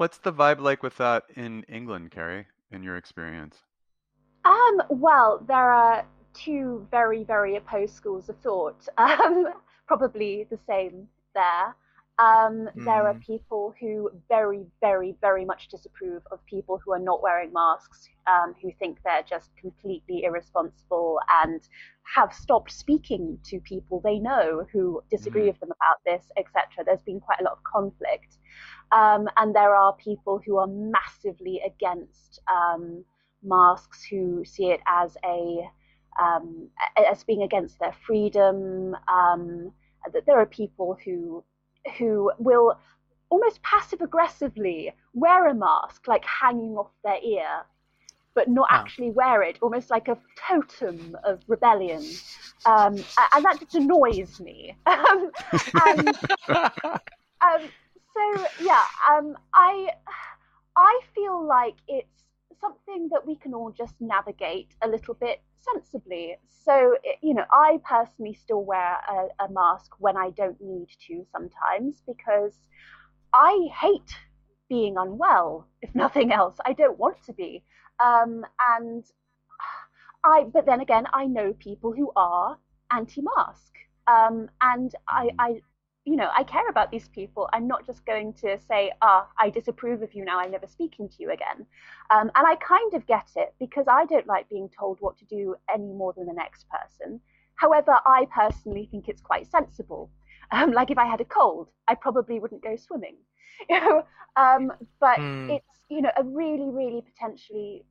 Speaker 1: What's the vibe like with that in England, Carrie, in your experience?
Speaker 2: Um, well, there are two very, very opposed schools of thought. Um, probably the same there. Um, There are
Speaker 3: Mm.
Speaker 2: people who very, very, very much disapprove of people who are not wearing masks, um, who think they're just completely irresponsible and have stopped speaking to people they know who disagree
Speaker 1: Mhm.
Speaker 2: with them about this, etc. There's been quite a lot of conflict. Um, and there are people who are massively against um, masks who see it as a um, as being against their freedom. Um, that there are people who who will almost passive aggressively wear a mask, like hanging off their ear, but not
Speaker 3: Wow.
Speaker 2: actually wear it, almost like a totem of rebellion. Um, and that just annoys me. Um, and um, so yeah, um, I I feel like it's something that we can all just navigate a little bit sensibly. So you know, I personally still wear a, a mask when I don't need to sometimes because I hate being unwell. If nothing else, I don't want to be. Um, and I, but then again, I know people who are anti-mask, um, and I. I, you know, I care about these people. I'm not just going to say, ah, I disapprove of you now. I'm never speaking to you again. Um, and I kind of get it because I don't like being told what to do any more than the next person. However, I personally think it's quite sensible. Um, like if I had a cold, I probably wouldn't go swimming. You know, um, but
Speaker 3: Hmm.
Speaker 2: it's you know a really, really potentially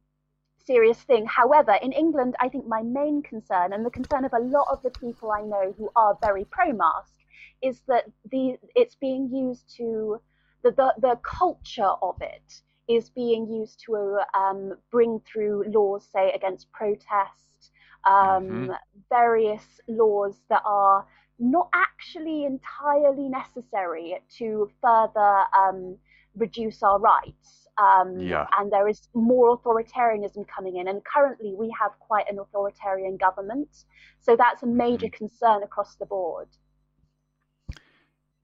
Speaker 2: serious thing. However, in England, I think my main concern and the concern of a lot of the people I know who are very pro-mask is that the it's being used to the the, the culture of it is being used to um, bring through laws, say against protest, um, various laws that are not actually entirely necessary to further um, reduce our rights. Um,
Speaker 1: Yeah.
Speaker 2: And there is more authoritarianism coming in. And currently, we have quite an authoritarian government. So that's a major concern across the board.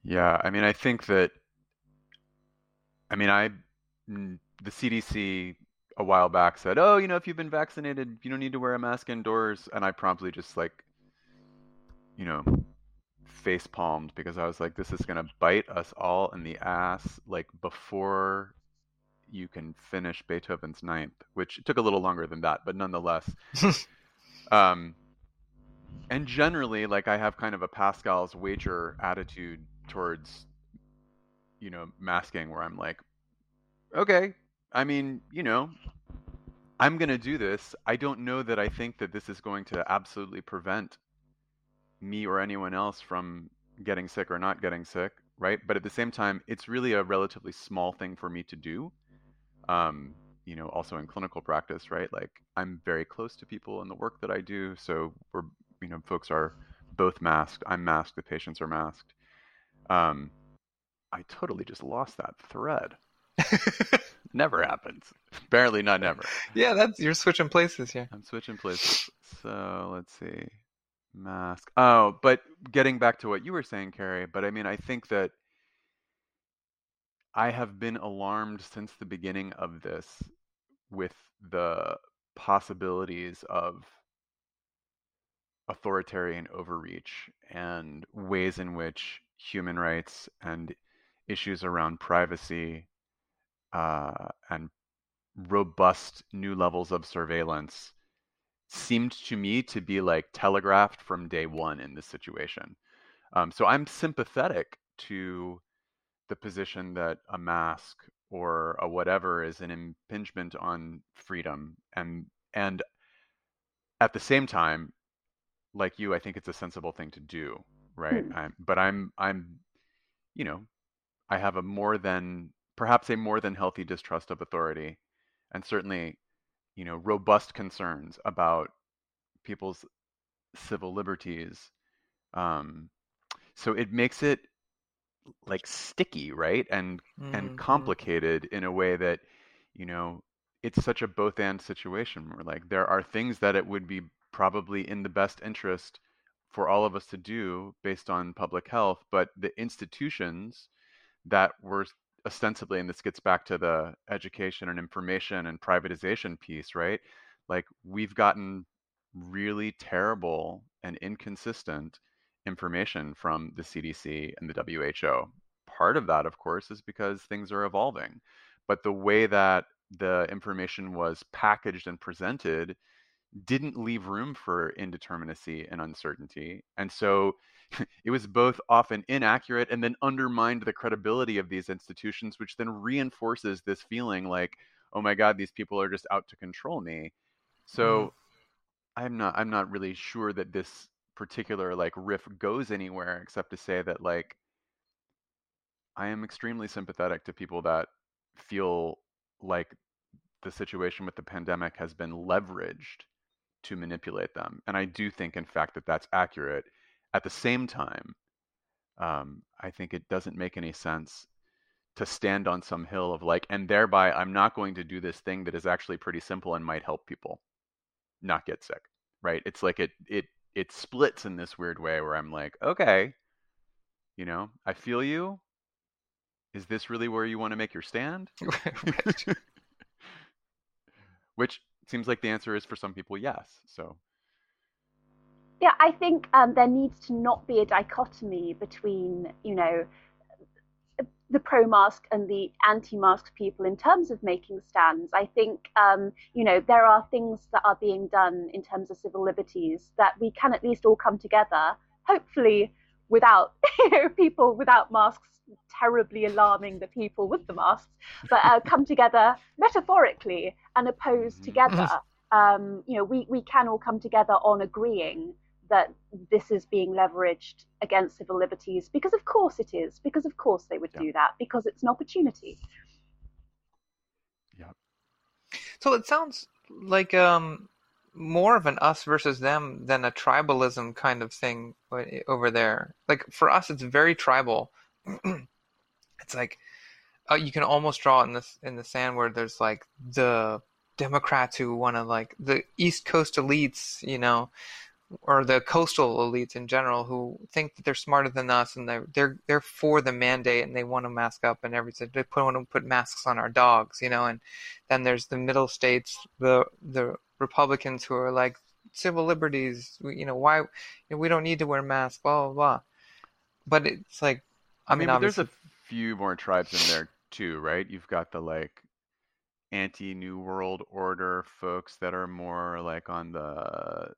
Speaker 1: Yeah, I mean, I think that, I mean, I, mm, the CDC a while back said, oh, you know, if you've been vaccinated, you don't need to wear a mask indoors. And I promptly just like, you know, face palmed because I was like, this is going to bite us all in the ass, like before you can finish Beethoven's Ninth, which took a little longer than that, but nonetheless. um, and generally, like I have kind of a Pascal's wager attitude towards, you know, masking, where I'm like, okay, I mean, you know, I'm going to do this. I don't know that I think that this is going to absolutely prevent me or anyone else from getting sick or not getting sick, right? But at the same time, it's really a relatively small thing for me to do. Um, you know, also in clinical practice, right? Like I'm very close to people in the work that I do, so we're, you know, folks are both masked. I'm masked. The patients are masked. Um, I totally just lost that thread. never happens. Barely, not never.
Speaker 3: Yeah, that's you're switching places here.
Speaker 1: I'm switching places. So let's see mask. Oh, but getting back to what you were saying, Carrie, but I mean, I think that I have been alarmed since the beginning of this with the possibilities of authoritarian overreach and ways in which human rights and issues around privacy uh, and robust new levels of surveillance seemed to me to be like telegraphed from day one in this situation. Um, so I'm sympathetic to the position that a mask or a whatever is an impingement on freedom and and at the same time like you i think it's a sensible thing to do right
Speaker 2: Hmm.
Speaker 1: I'm, but i'm i'm you know i have a more than perhaps a more than healthy distrust of authority and certainly you know, robust concerns about people's civil liberties. Um, so it makes it like sticky, right? And and
Speaker 3: Mhm.
Speaker 1: complicated in a way that, you know, it's such a both and situation where like there are things that it would be probably in the best interest for all of us to do based on public health, but the institutions that were ostensibly, and this gets back to the education and information and privatization piece, right? Like we've gotten really terrible and inconsistent information from the CDC and the WHO. Part of that, of course, is because things are evolving. But the way that the information was packaged and presented didn't leave room for indeterminacy and uncertainty. And so it was both often inaccurate and then undermined the credibility of these institutions, which then reinforces this feeling like, oh my God, these people are just out to control me. Mm-hmm. So I'm not I'm not really sure that this particular like riff goes anywhere except to say that like I am extremely sympathetic to people that feel like the situation with the pandemic has been leveraged to manipulate them. And I do think, in fact, that that's accurate. At the same time, um, I think it doesn't make any sense to stand on some hill of like, and thereby I'm not going to do this thing that is actually pretty simple and might help people not get sick, right? It's like it it it splits in this weird way where I'm like, okay, you know, I feel you. Is this really where you want to make your stand?
Speaker 3: Right.
Speaker 1: Which seems like the answer is for some people, yes. So,
Speaker 2: Yeah, I think um, there needs to not be a dichotomy between, you know, the pro-mask and the anti-mask people in terms of making stands. I think, um, you know, there are things that are being done in terms of civil liberties that we can at least all come together, hopefully without, you know, people without masks terribly alarming the people with the masks, but uh, come together metaphorically and oppose
Speaker 1: Mhm.
Speaker 2: together. Um, you know, we, we can all come together on agreeing that this is being leveraged against civil liberties because of course it is because of course they would
Speaker 1: Yeah.
Speaker 2: do that because it's an opportunity
Speaker 1: yeah.
Speaker 3: So it sounds like um more of an us versus them than a tribalism kind of thing over there. Like for us, it's very tribal. it's like uh, you can almost draw in this in the sand where there's like the Democrats who want to like the East Coast elites, you know, or the coastal elites in general who think that they're smarter than us and they're they're they're for the mandate and they want to mask up and everything. They put want to put masks on our dogs, you know, and then there's the middle states, the the Republicans who are like civil liberties, we- you know, why we don't need to wear masks, blah blah blah. but it's like I,
Speaker 1: I
Speaker 3: mean,
Speaker 1: mean, there's a few more tribes in there too, right? You've got the like anti-New World Order folks that are more like on the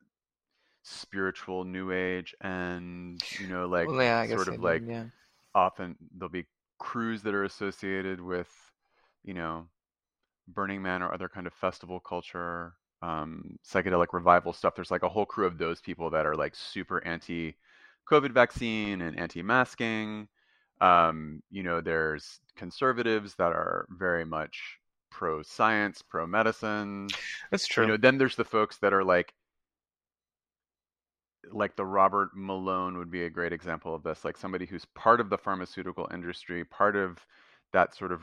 Speaker 1: spiritual New Age and, you know, like
Speaker 3: well, yeah,
Speaker 1: sort
Speaker 3: I
Speaker 1: of like
Speaker 3: did, yeah.
Speaker 1: often there'll be crews that are associated with, you know, Burning Man or other kind of festival culture, um, psychedelic revival stuff. There's like a whole crew of those people that are like super anti COVID vaccine and anti masking. Um, you know, there's conservatives that are very much pro science, pro medicine.
Speaker 3: That's
Speaker 1: You
Speaker 3: true.
Speaker 1: know, then there's the folks that are like, like the Robert Malone would be a great example of this, like somebody who's part of the pharmaceutical industry, part of that sort of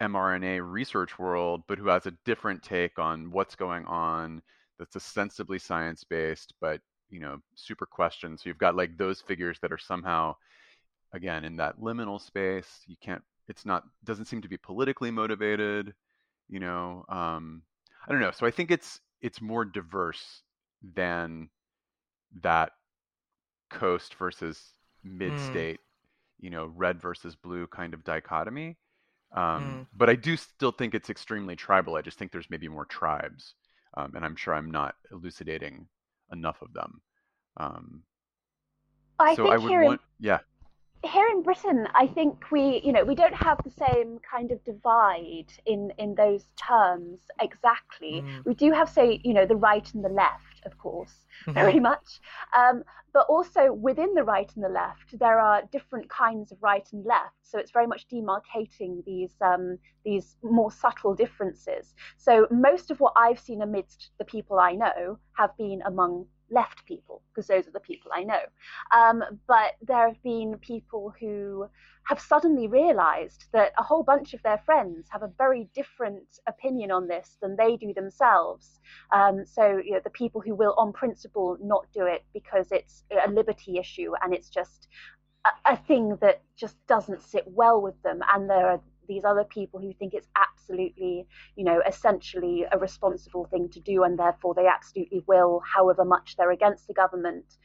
Speaker 1: mRNA research world, but who has a different take on what's going on that's ostensibly science based, but you know, super questioned. So you've got like those figures that are somehow, again, in that liminal space. You can't. It's not. Doesn't seem to be politically motivated. You know. Um, I don't know. So I think it's it's more diverse than that coast versus mid
Speaker 3: Mm,
Speaker 1: state. You know, red versus blue kind of dichotomy um,
Speaker 3: mm.
Speaker 1: but I do still think it's extremely tribal. I just think there's maybe more tribes, um, and I'm sure I'm not elucidating enough of them. Um,
Speaker 2: I
Speaker 1: so I
Speaker 2: think
Speaker 1: would
Speaker 2: here in
Speaker 1: want, yeah,
Speaker 2: here in Britain, I think we, you know, we don't have the same kind of divide in in those terms exactly.
Speaker 3: Mm,
Speaker 2: We do have, say, you know, the right and the left, of course,
Speaker 3: mhm,
Speaker 2: very much. Um, but also within the right and the left, there are different kinds of right and left. So it's very much demarcating these um, these more subtle differences. So most of what I've seen amidst the people I know have been among left people, because those are the people I know. Um, but there have been people who have suddenly realized that a whole bunch of their friends have a very different opinion on this than they do themselves. Um, so, you know, the people who will, on principle, not do it because it's a liberty issue and it's just a, a thing that just doesn't sit well with them. And there are these other people who think it's absolutely, you know, essentially a responsible thing to do, and therefore they absolutely will, however much they're against the government.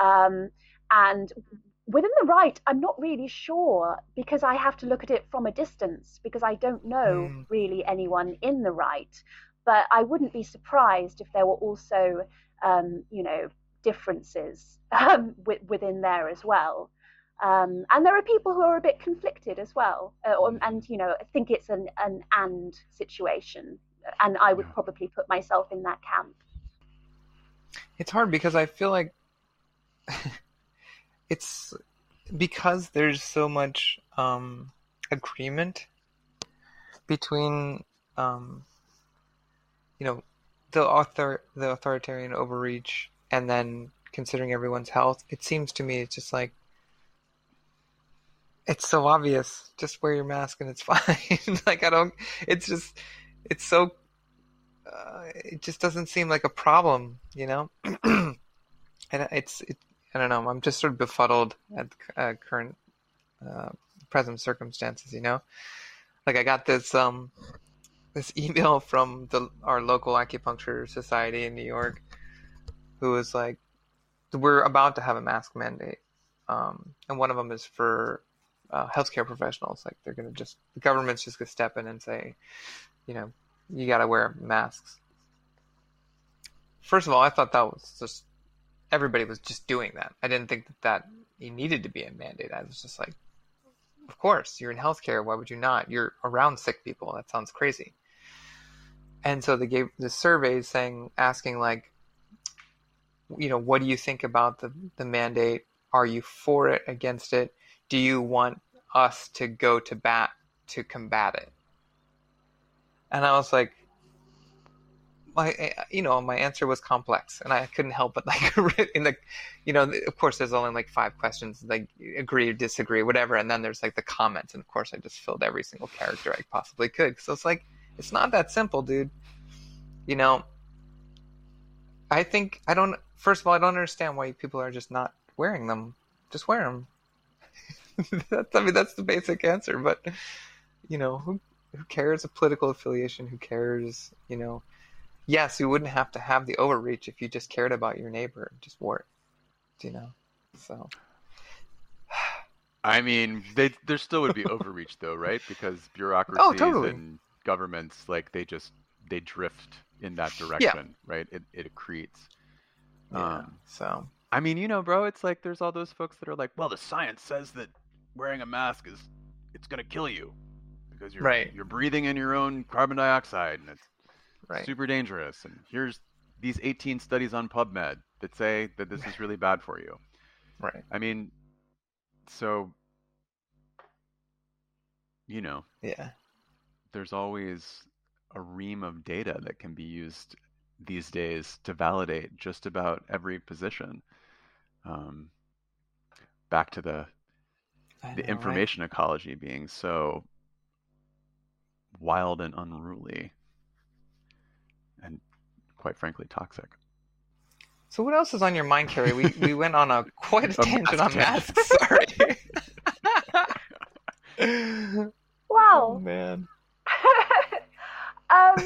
Speaker 2: Um, and within the right, I'm not really sure because I have to look at it from a distance because I don't know
Speaker 3: mm.
Speaker 2: really anyone in the right. But I wouldn't be surprised if there were also, um, you know, differences um, w- within there as well. Um, and there are people who are a bit conflicted as well, uh, or, and you know, I think it's an an and situation, and I would probably put myself in that camp.
Speaker 3: It's hard because I feel like it's because there's so much um, agreement between um, you know the author the authoritarian overreach and then considering everyone's health. It seems to me it's just like it's so obvious. Just wear your mask and it's fine. like I don't. It's just it's so. Uh, it just doesn't seem like a problem, you know. and it's it, I don't know. I'm just sort of befuddled at uh, current uh, present circumstances, you know. Like I got this um this email from the our local acupuncture society in New York, who was like, "We're about to have a mask mandate, um, and one of them is for uh, healthcare professionals. Like they're gonna just the government's just gonna step in and say, you know, you gotta wear masks." First of all, I thought that was just everybody was just doing that. I didn't think that that needed to be a mandate. I was just like, of course, you're in healthcare. Why would you not? You're around sick people. That sounds crazy. And so they gave the surveys saying, asking like, you know, what do you think about the, the mandate? Are you for it, against it? Do you want us to go to bat to combat it? And I was like, my, eh, you know, my answer was complex, and I couldn't help but like in the, you know, of course, there's only like five questions, like agree, or disagree, whatever, and then there's like the comments, and of course, I just filled every single character I possibly could. So it's like, it's not that simple, dude. You know, I think I don't. First of all, I don't understand why people are just not wearing them. Just wear them. That's, I mean, that's the basic answer. But you know, who who cares a political affiliation? Who cares? You know, yes, you wouldn't have to have the overreach if you just cared about your neighbor and just wore it. You know, so
Speaker 1: I mean, they there still would be overreach though, right? Because bureaucracies
Speaker 3: Oh, totally.
Speaker 1: and governments, like they just they drift in that direction, right? It it accretes.
Speaker 3: Yeah.
Speaker 1: Um,
Speaker 3: So
Speaker 1: I mean, you know, bro, it's like there's all those folks that are like, well, the science says that wearing a mask is it's gonna kill you because you're
Speaker 3: Right.
Speaker 1: you're breathing in your own carbon dioxide and it's
Speaker 3: right.
Speaker 1: super dangerous. And here's these 18 studies on PubMed that say that this is really bad for you.
Speaker 3: Right.
Speaker 1: I mean, so you know,
Speaker 3: Yeah.
Speaker 1: there's always a ream of data that can be used these days to validate just about every position. Um, back to the
Speaker 3: I
Speaker 1: the
Speaker 3: know, right?
Speaker 1: information ecology being so wild and unruly and quite frankly toxic.
Speaker 3: So what else is on your mind, Carrie? We we went on a quite a
Speaker 1: A
Speaker 3: tangent on
Speaker 1: mask
Speaker 3: masks. Sorry. oh
Speaker 2: Wow.
Speaker 3: man.
Speaker 2: um,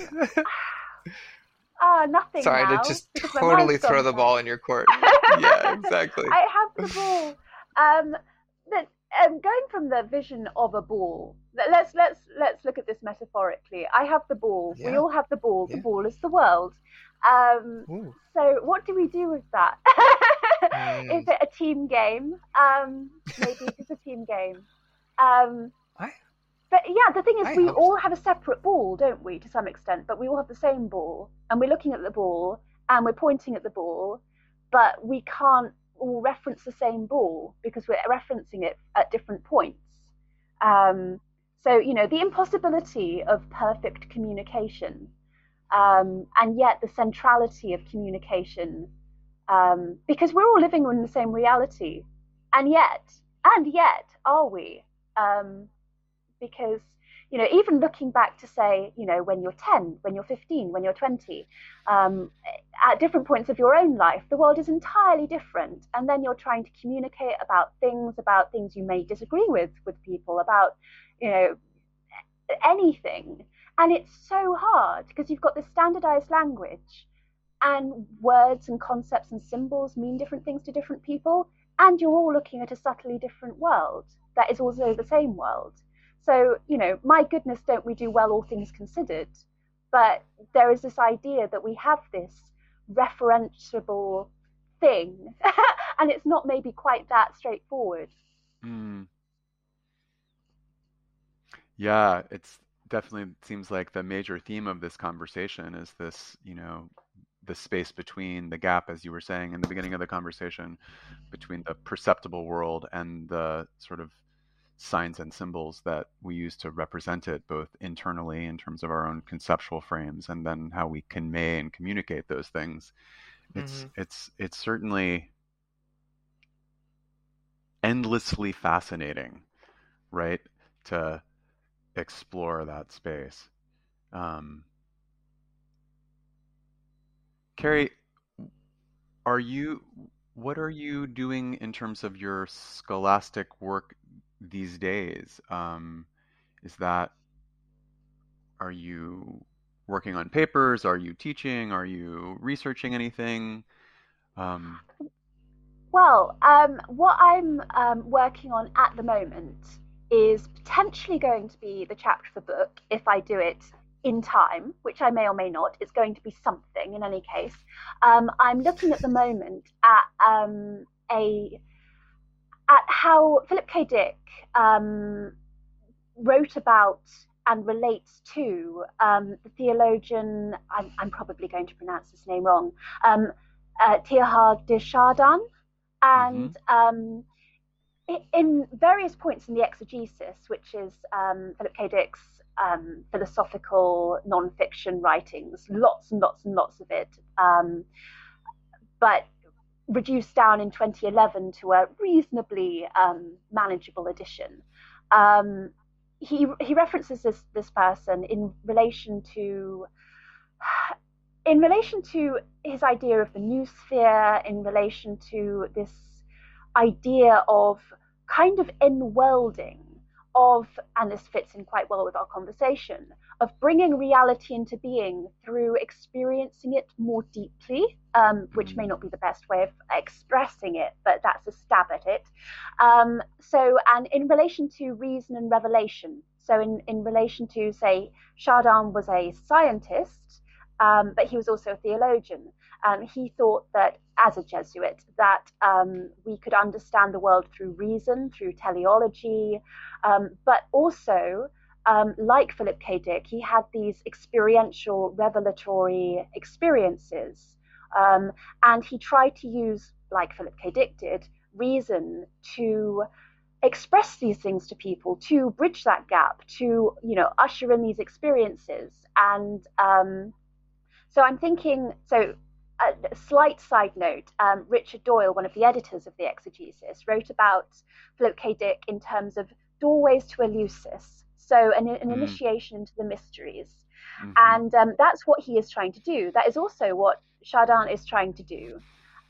Speaker 2: ah, nothing.
Speaker 3: Sorry
Speaker 2: now,
Speaker 3: to just totally throw the ball in your court. Yeah, exactly.
Speaker 2: I have the ball. Um, but um, going from the vision of a ball, let- let's let's let's look at this metaphorically. I have the ball. We all have the ball. The
Speaker 3: Yeah.
Speaker 2: ball is the world. Um, so what do we do with that?
Speaker 3: Mm.
Speaker 2: Is it a team game? Um, maybe it is a team game. Um,
Speaker 3: I-
Speaker 2: but yeah, the thing is,
Speaker 3: I
Speaker 2: we all have a separate ball, don't we, to some extent? But we all have the same ball, and we're looking at the ball, and we're pointing at the ball, but we can't all reference the same ball because we're referencing it at different points. Um, so, you know, the impossibility of perfect communication, um, and yet the centrality of communication, um, because we're all living in the same reality, and yet, and yet, are we? Um, because you know, even looking back to say, you know, when you're 10, when you're 15, when you're 20, um, at different points of your own life, the world is entirely different. And then you're trying to communicate about things, about things you may disagree with with people, about, you know, anything. And it's so hard because you've got this standardized language and words and concepts and symbols mean different things to different people. And you're all looking at a subtly different world that is also the same world. So, you know, my goodness, don't we do well, all things considered? But there is this idea that we have this referentiable thing, and it's not maybe quite that straightforward.
Speaker 1: Mm. Yeah, it's definitely seems like the major theme of this conversation is this, you know, the space between the gap, as you were saying in the beginning of the conversation, between the perceptible world and the sort of signs and symbols that we use to represent it, both internally in terms of our own conceptual frames, and then how we convey and communicate those things. It's it's it's certainly endlessly fascinating, right? To explore that space. Um, Carrie, are you, what are you doing in terms of your scholastic work these days? Um, is that, are you working on papers? Are you teaching? Are you researching anything? Um,
Speaker 2: Well, um, what I'm um, working on at the moment is potentially going to be the chapter of the book if I do it in time, which I may or may not. It's going to be something in any case. Um, I'm looking at the moment at um, a at how Philip K. Dick um, wrote about and relates to um, the theologian. I'm, I'm, probably going to pronounce this name wrong. Um, uh, Teilhard de Chardin, and um, in various points in the exegesis, which is um, Philip K. Dick's um, philosophical non-fiction writings, lots and lots and lots of it, um, but reduced down in 2011 to a reasonably um, manageable edition. Um, he he references this this person in relation to in relation to his idea of the noosphere, in relation to this idea of kind of enworlding of, and this fits in quite well with our conversation, of bringing reality into being through experiencing it more deeply, um, which may not be the best way of expressing it, but that's a stab at it. Um, so, and in relation to reason and revelation, so in, in relation to, say, Chardin was a scientist, um, but he was also a theologian. Um, he thought that, as a Jesuit, that um, we could understand the world through reason, through teleology, um, but also um, like Philip K. Dick, he had these experiential, revelatory experiences. Um, and he tried to use, like Philip K. Dick did, reason to express these things to people, to bridge that gap, to, you know, usher in these experiences. And um, so I'm thinking, so a slight side note um, Richard Doyle, one of the editors of the exegesis, wrote about Philip K. Dick in terms of doorways to Eleusis. So, an, an mm. initiation into the mysteries. Mm-hmm. And um, that's what he is trying to do. That is also what Chardin is trying to do.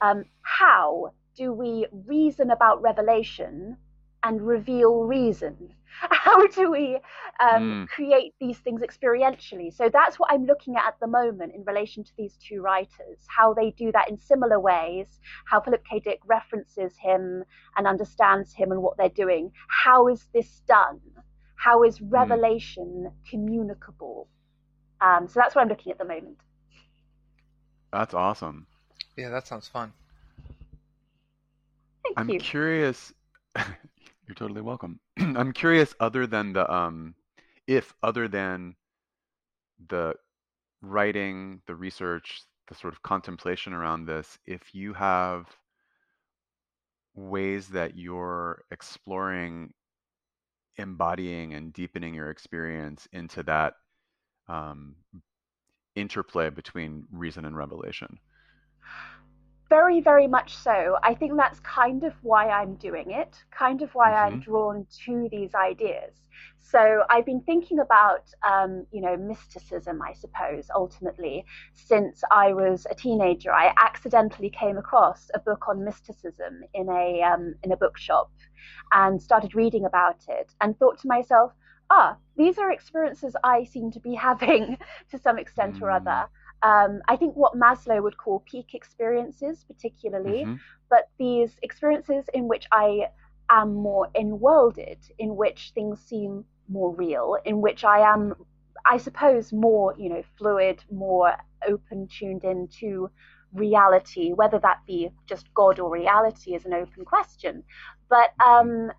Speaker 2: Um, how do we reason about revelation and reveal reason? How do we um, mm. create these things experientially? So that's what I'm looking at at the moment in relation to these two writers, how they do that in similar ways, how Philip K. Dick references him and understands him and what they're doing. How is this done? How is hmm. revelation mm. communicable? Um, so that's what I'm looking at the moment.
Speaker 1: That's awesome.
Speaker 3: Yeah, that sounds fun.
Speaker 2: Thank
Speaker 1: I'm
Speaker 2: you.
Speaker 1: curious. you're totally welcome. I'm curious, other than the um, if other than the writing, the research, the sort of contemplation around this, if you have ways that you're exploring embodying and deepening your experience into that um, interplay between reason and revelation.
Speaker 2: Very, very much so. I think that's kind of why I'm doing it, kind of why mm-hmm. I'm drawn to these ideas. So I've been thinking about, um, you know, mysticism, I suppose, ultimately, since I was a teenager. I accidentally came across a book on mysticism in a um, in a bookshop, and started reading about it, and thought to myself, ah, these are experiences I seem to be having to some extent or other. Um, I think what Maslow would call peak experiences, particularly, mm-hmm. but these experiences in which I am more enworlded, in which things seem more real, in which I am, I suppose, more, you know, fluid, more open, tuned in to reality, whether that be just God or reality is an open question. But um,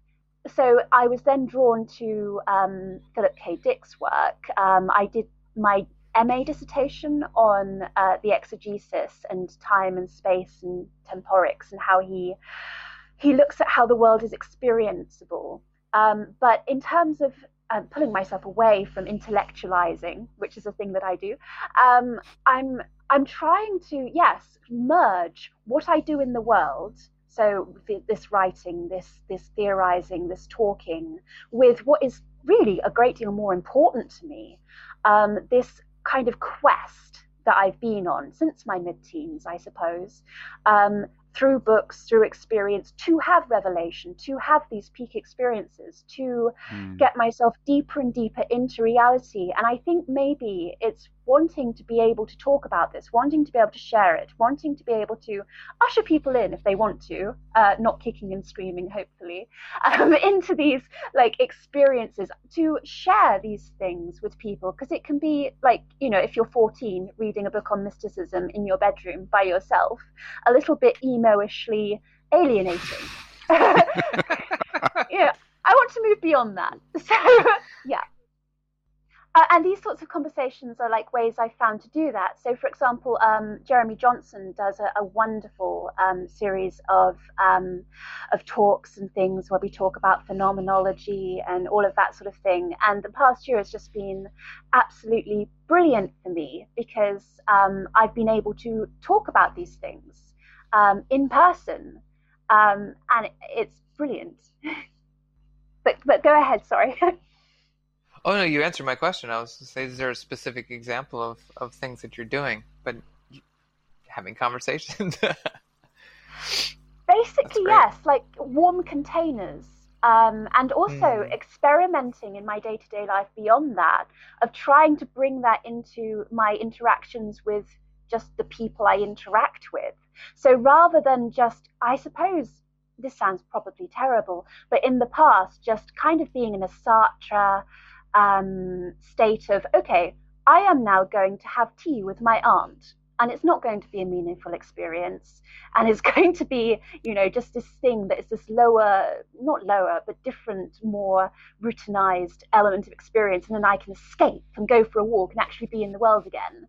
Speaker 2: so I was then drawn to um, Philip K. Dick's work. Um, I did my MA dissertation on uh, the exegesis and time and space and temporics and how he he looks at how the world is experienceable. Um, but in terms of um, pulling myself away from intellectualizing, which is a thing that I do, um, I'm I'm trying to yes merge what I do in the world. So this writing, this this theorizing, this talking, with what is really a great deal more important to me, um, this kind of quest that I've been on since my mid-teens, I suppose, um, through books, through experience, to have revelation, to have these peak experiences, to mm. get myself deeper and deeper into reality. And I think maybe it's wanting to be able to talk about this, wanting to be able to share it, wanting to be able to usher people in if they want to, uh, not kicking and screaming, hopefully, um, into these like experiences to share these things with people because it can be like, you know, if you're 14 reading a book on mysticism in your bedroom by yourself, a little bit emo-ishly alienating. yeah. I want to move beyond that. So, yeah uh, and these sorts of conversations are like ways I found to do that. So, for example, um, Jeremy Johnson does a, a wonderful um, series of um, of talks and things where we talk about phenomenology and all of that sort of thing. And the past year has just been absolutely brilliant for me because um, I've been able to talk about these things um, in person, um, and it's brilliant. but but go ahead, sorry.
Speaker 3: Oh no, you answered my question. I was to say, is there a specific example of, of things that you're doing? But having conversations.
Speaker 2: Basically, yes, like warm containers. Um, and also mm. experimenting in my day to day life beyond that, of trying to bring that into my interactions with just the people I interact with. So rather than just, I suppose, this sounds probably terrible, but in the past, just kind of being in a Sartre um, state of, okay, I am now going to have tea with my aunt. And it's not going to be a meaningful experience. And it's going to be you know just this thing that is this lower not lower but different more routinized element of experience. And then i can escape and go for a walk and actually be in the world again.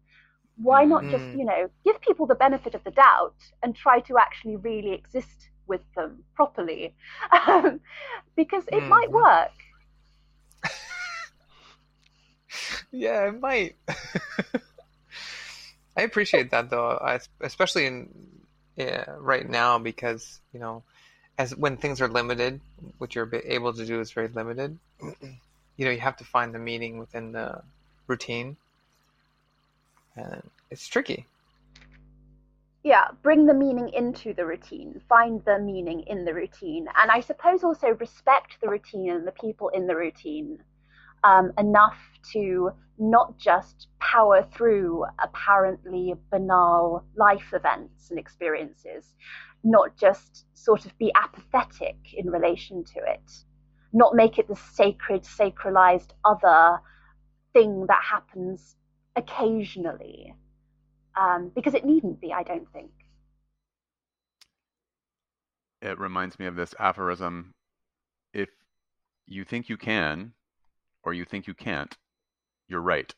Speaker 2: Why not mm-hmm. just you know give people the benefit of the doubt and try to actually really exist with them properly? Um, because it mm-hmm. might work
Speaker 3: yeah it might. I appreciate that though, especially in yeah, right now because you know, as when things are limited, what you're able to do is very limited. you know, you have to find the meaning within the routine, and it's tricky.
Speaker 2: Yeah, bring the meaning into the routine, find the meaning in the routine, and I suppose also respect the routine and the people in the routine um, enough to not just power through apparently banal life events and experiences, not just sort of be apathetic in relation to it, not make it the sacred, sacralized other thing that happens occasionally, um, because it needn't be, I don't think.
Speaker 1: It reminds me of this aphorism if you think you can, or you think you can't, you're right.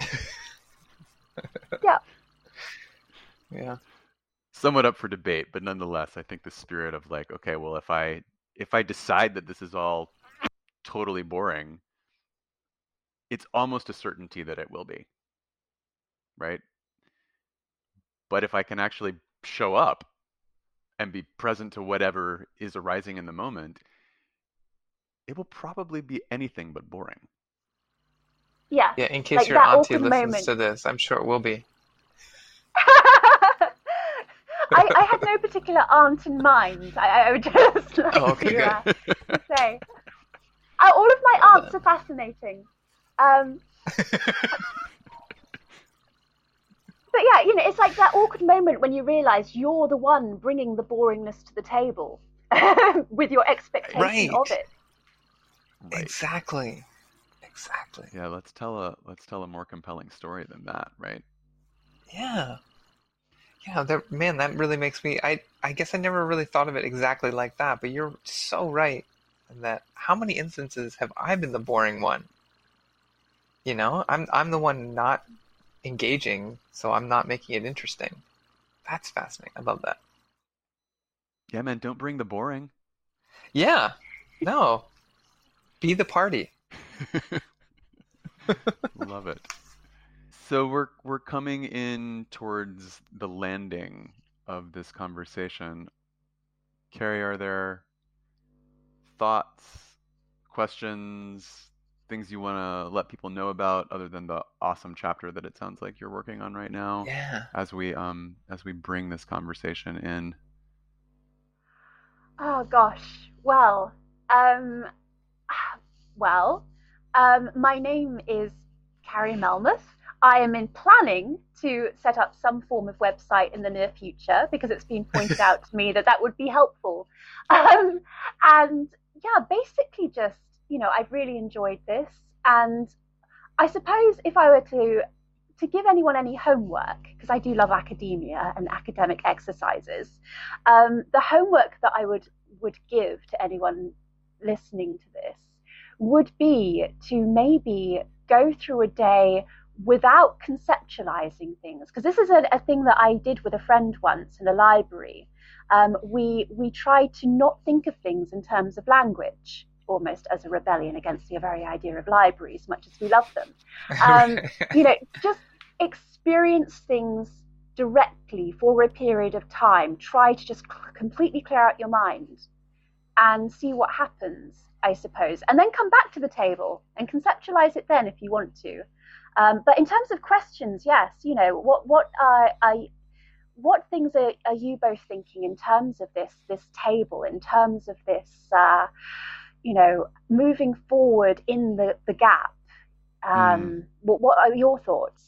Speaker 2: yeah.
Speaker 3: Yeah.
Speaker 1: Somewhat up for debate, but nonetheless, I think the spirit of like, okay, well, if I if I decide that this is all totally boring, it's almost a certainty that it will be. Right? But if I can actually show up and be present to whatever is arising in the moment, it will probably be anything but boring.
Speaker 2: Yeah.
Speaker 3: Yeah, in case like your auntie listens moment. to this, I'm sure it will be.
Speaker 2: I, I, had no particular aunt in mind. I, I would just like oh, okay, to, uh, to, say. Uh, all of my aunts are fascinating. Um, but yeah, you know, it's like that awkward moment when you realise you're the one bringing the boringness to the table with your expectation right. of it.
Speaker 3: Right. Exactly. Exactly.
Speaker 1: Yeah, let's tell a let's tell a more compelling story than that, right?
Speaker 3: Yeah. Yeah, that man, that really makes me I I guess I never really thought of it exactly like that, but you're so right in that how many instances have I been the boring one? You know, I'm I'm the one not engaging, so I'm not making it interesting. That's fascinating. I love that.
Speaker 1: Yeah, man, don't bring the boring.
Speaker 3: Yeah. No. Be the party.
Speaker 1: Love it. So we're we're coming in towards the landing of this conversation. Carrie, are there thoughts, questions, things you want to let people know about other than the awesome chapter that it sounds like you're working on right now?
Speaker 3: Yeah.
Speaker 1: As we um as we bring this conversation in.
Speaker 2: Oh gosh. Well, um well, um, my name is Carrie Melmoth. I am in planning to set up some form of website in the near future because it's been pointed out to me that that would be helpful. Um, and yeah, basically just, you know, I've really enjoyed this. And I suppose if I were to to give anyone any homework, because I do love academia and academic exercises, um, the homework that I would would give to anyone listening to this would be to maybe go through a day without conceptualizing things. Because this is a, a, thing that i did with a friend once in a library. Um, we we tried to not think of things in terms of language almost as a rebellion against the very idea of libraries much as we love them. Um, you know just experience things directly for a period of time. Try to just completely clear out your mind and see what happens I suppose, and then come back to the table and conceptualize it then if you want to. Um, but in terms of questions, yes, you know what what uh, I what things are, are you both thinking in terms of this this table, in terms of this, uh, you know, moving forward in the, the gap? Um, mm. what, what are your thoughts?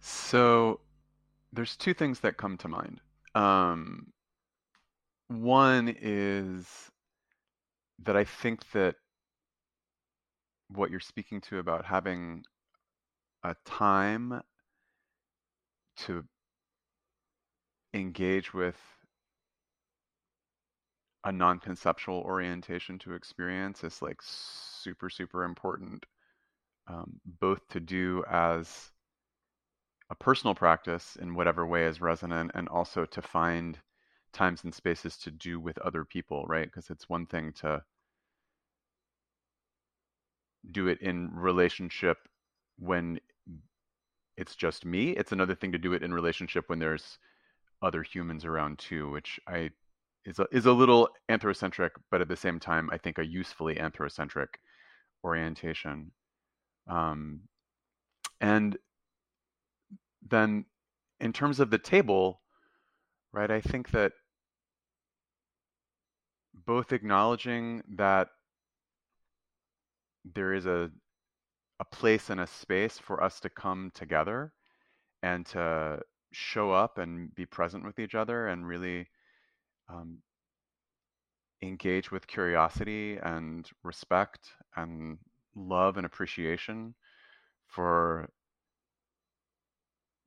Speaker 1: So there's two things that come to mind. Um, one is that I think that what you're speaking to about having a time to engage with a non-conceptual orientation to experience is like super super important um, both to do as a personal practice in whatever way is resonant and also to find times and spaces to do with other people right? Because it's one thing to do it in relationship when it's just me it's another thing to do it in relationship when there's other humans around too, which I is a, is a little anthrocentric, but at the same time, I think a usefully anthrocentric orientation. Um, and then, in terms of the table, right, I think that both acknowledging that there is a a place and a space for us to come together and to show up and be present with each other and really um, engage with curiosity and respect and love and appreciation for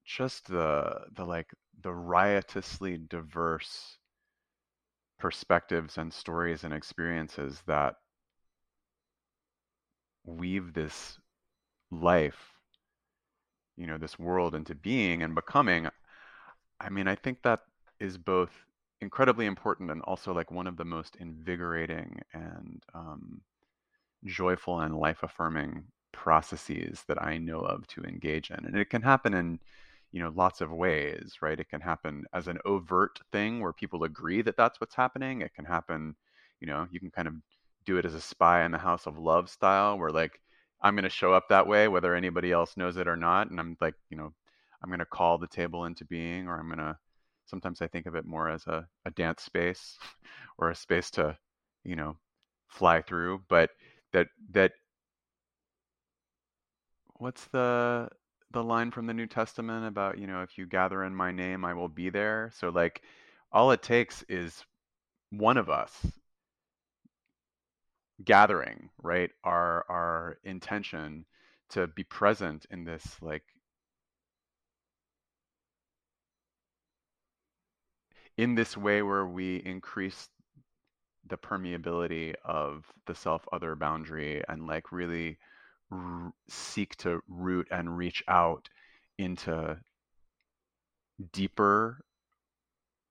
Speaker 1: just the the like the riotously diverse perspectives and stories and experiences that weave this life you know this world into being and becoming i mean i think that is both incredibly important and also like one of the most invigorating and um, joyful and life affirming processes that i know of to engage in. And it can happen in you know lots of ways right? It can happen as an overt thing where people agree that that's what's happening. It can happen you know you can kind of do it as a spy in the house of love style where like I'm going to show up that way, whether anybody else knows it or not. And I'm like, you know, I'm going to call the table into being, or I'm going to, sometimes I think of it more as a, a dance space or a space to, you know, fly through. But that, that, what's the, the line from the New Testament about, you know, if you gather in my name, I will be there. So like all it takes is one of us gathering, right? Our our intention to be present in this like in this way where we increase the permeability of the self other boundary and like really r- seek to root and reach out into deeper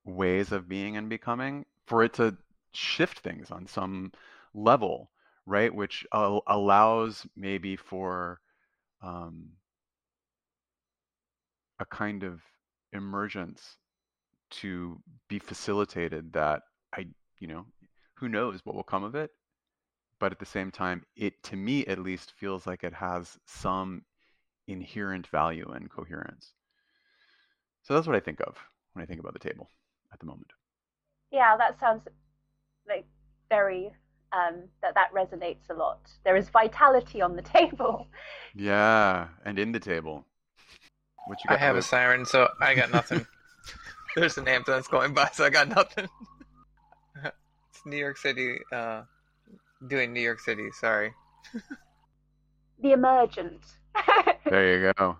Speaker 1: ways of being and becoming for it to shift things on some level, right? Which allows maybe for um, a kind of emergence to be facilitated that I, you know, who knows what will come of it. But at the same time, it, to me at least, feels like it has some inherent value and coherence. So that's what I think of when I think about the table at the moment.
Speaker 2: Yeah, that sounds like very um, that that resonates a lot. There is vitality on the table.
Speaker 1: Yeah, and in the table.
Speaker 3: What you got? I have a siren, so I got nothing. There's an ambulance going by, so I got nothing. it's New York City, uh, doing New York City. Sorry.
Speaker 2: the emergent.
Speaker 1: there you go.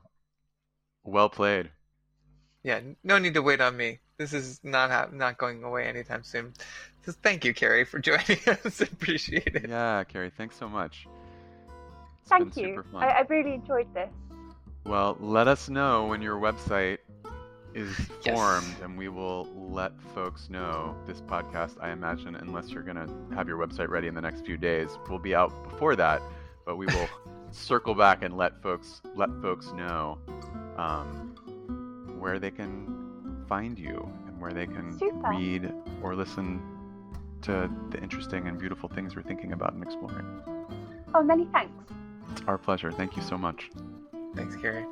Speaker 1: Well played.
Speaker 3: Yeah, no need to wait on me. This is not ha- not going away anytime soon. So thank you, Carrie, for joining us. Appreciate it.
Speaker 1: Yeah, Carrie, thanks so much.
Speaker 2: It's thank you. I, I, really enjoyed this.
Speaker 1: Well, let us know when your website is formed, yes. and we will let folks know. This podcast, I imagine, unless you're going to have your website ready in the next few days, we'll be out before that. But we will circle back and let folks let folks know um, where they can find you and where they can Super. read or listen to the interesting and beautiful things we're thinking about and exploring.
Speaker 2: Oh, many thanks.
Speaker 1: It's our pleasure. Thank you so much.
Speaker 3: Thanks, Carrie.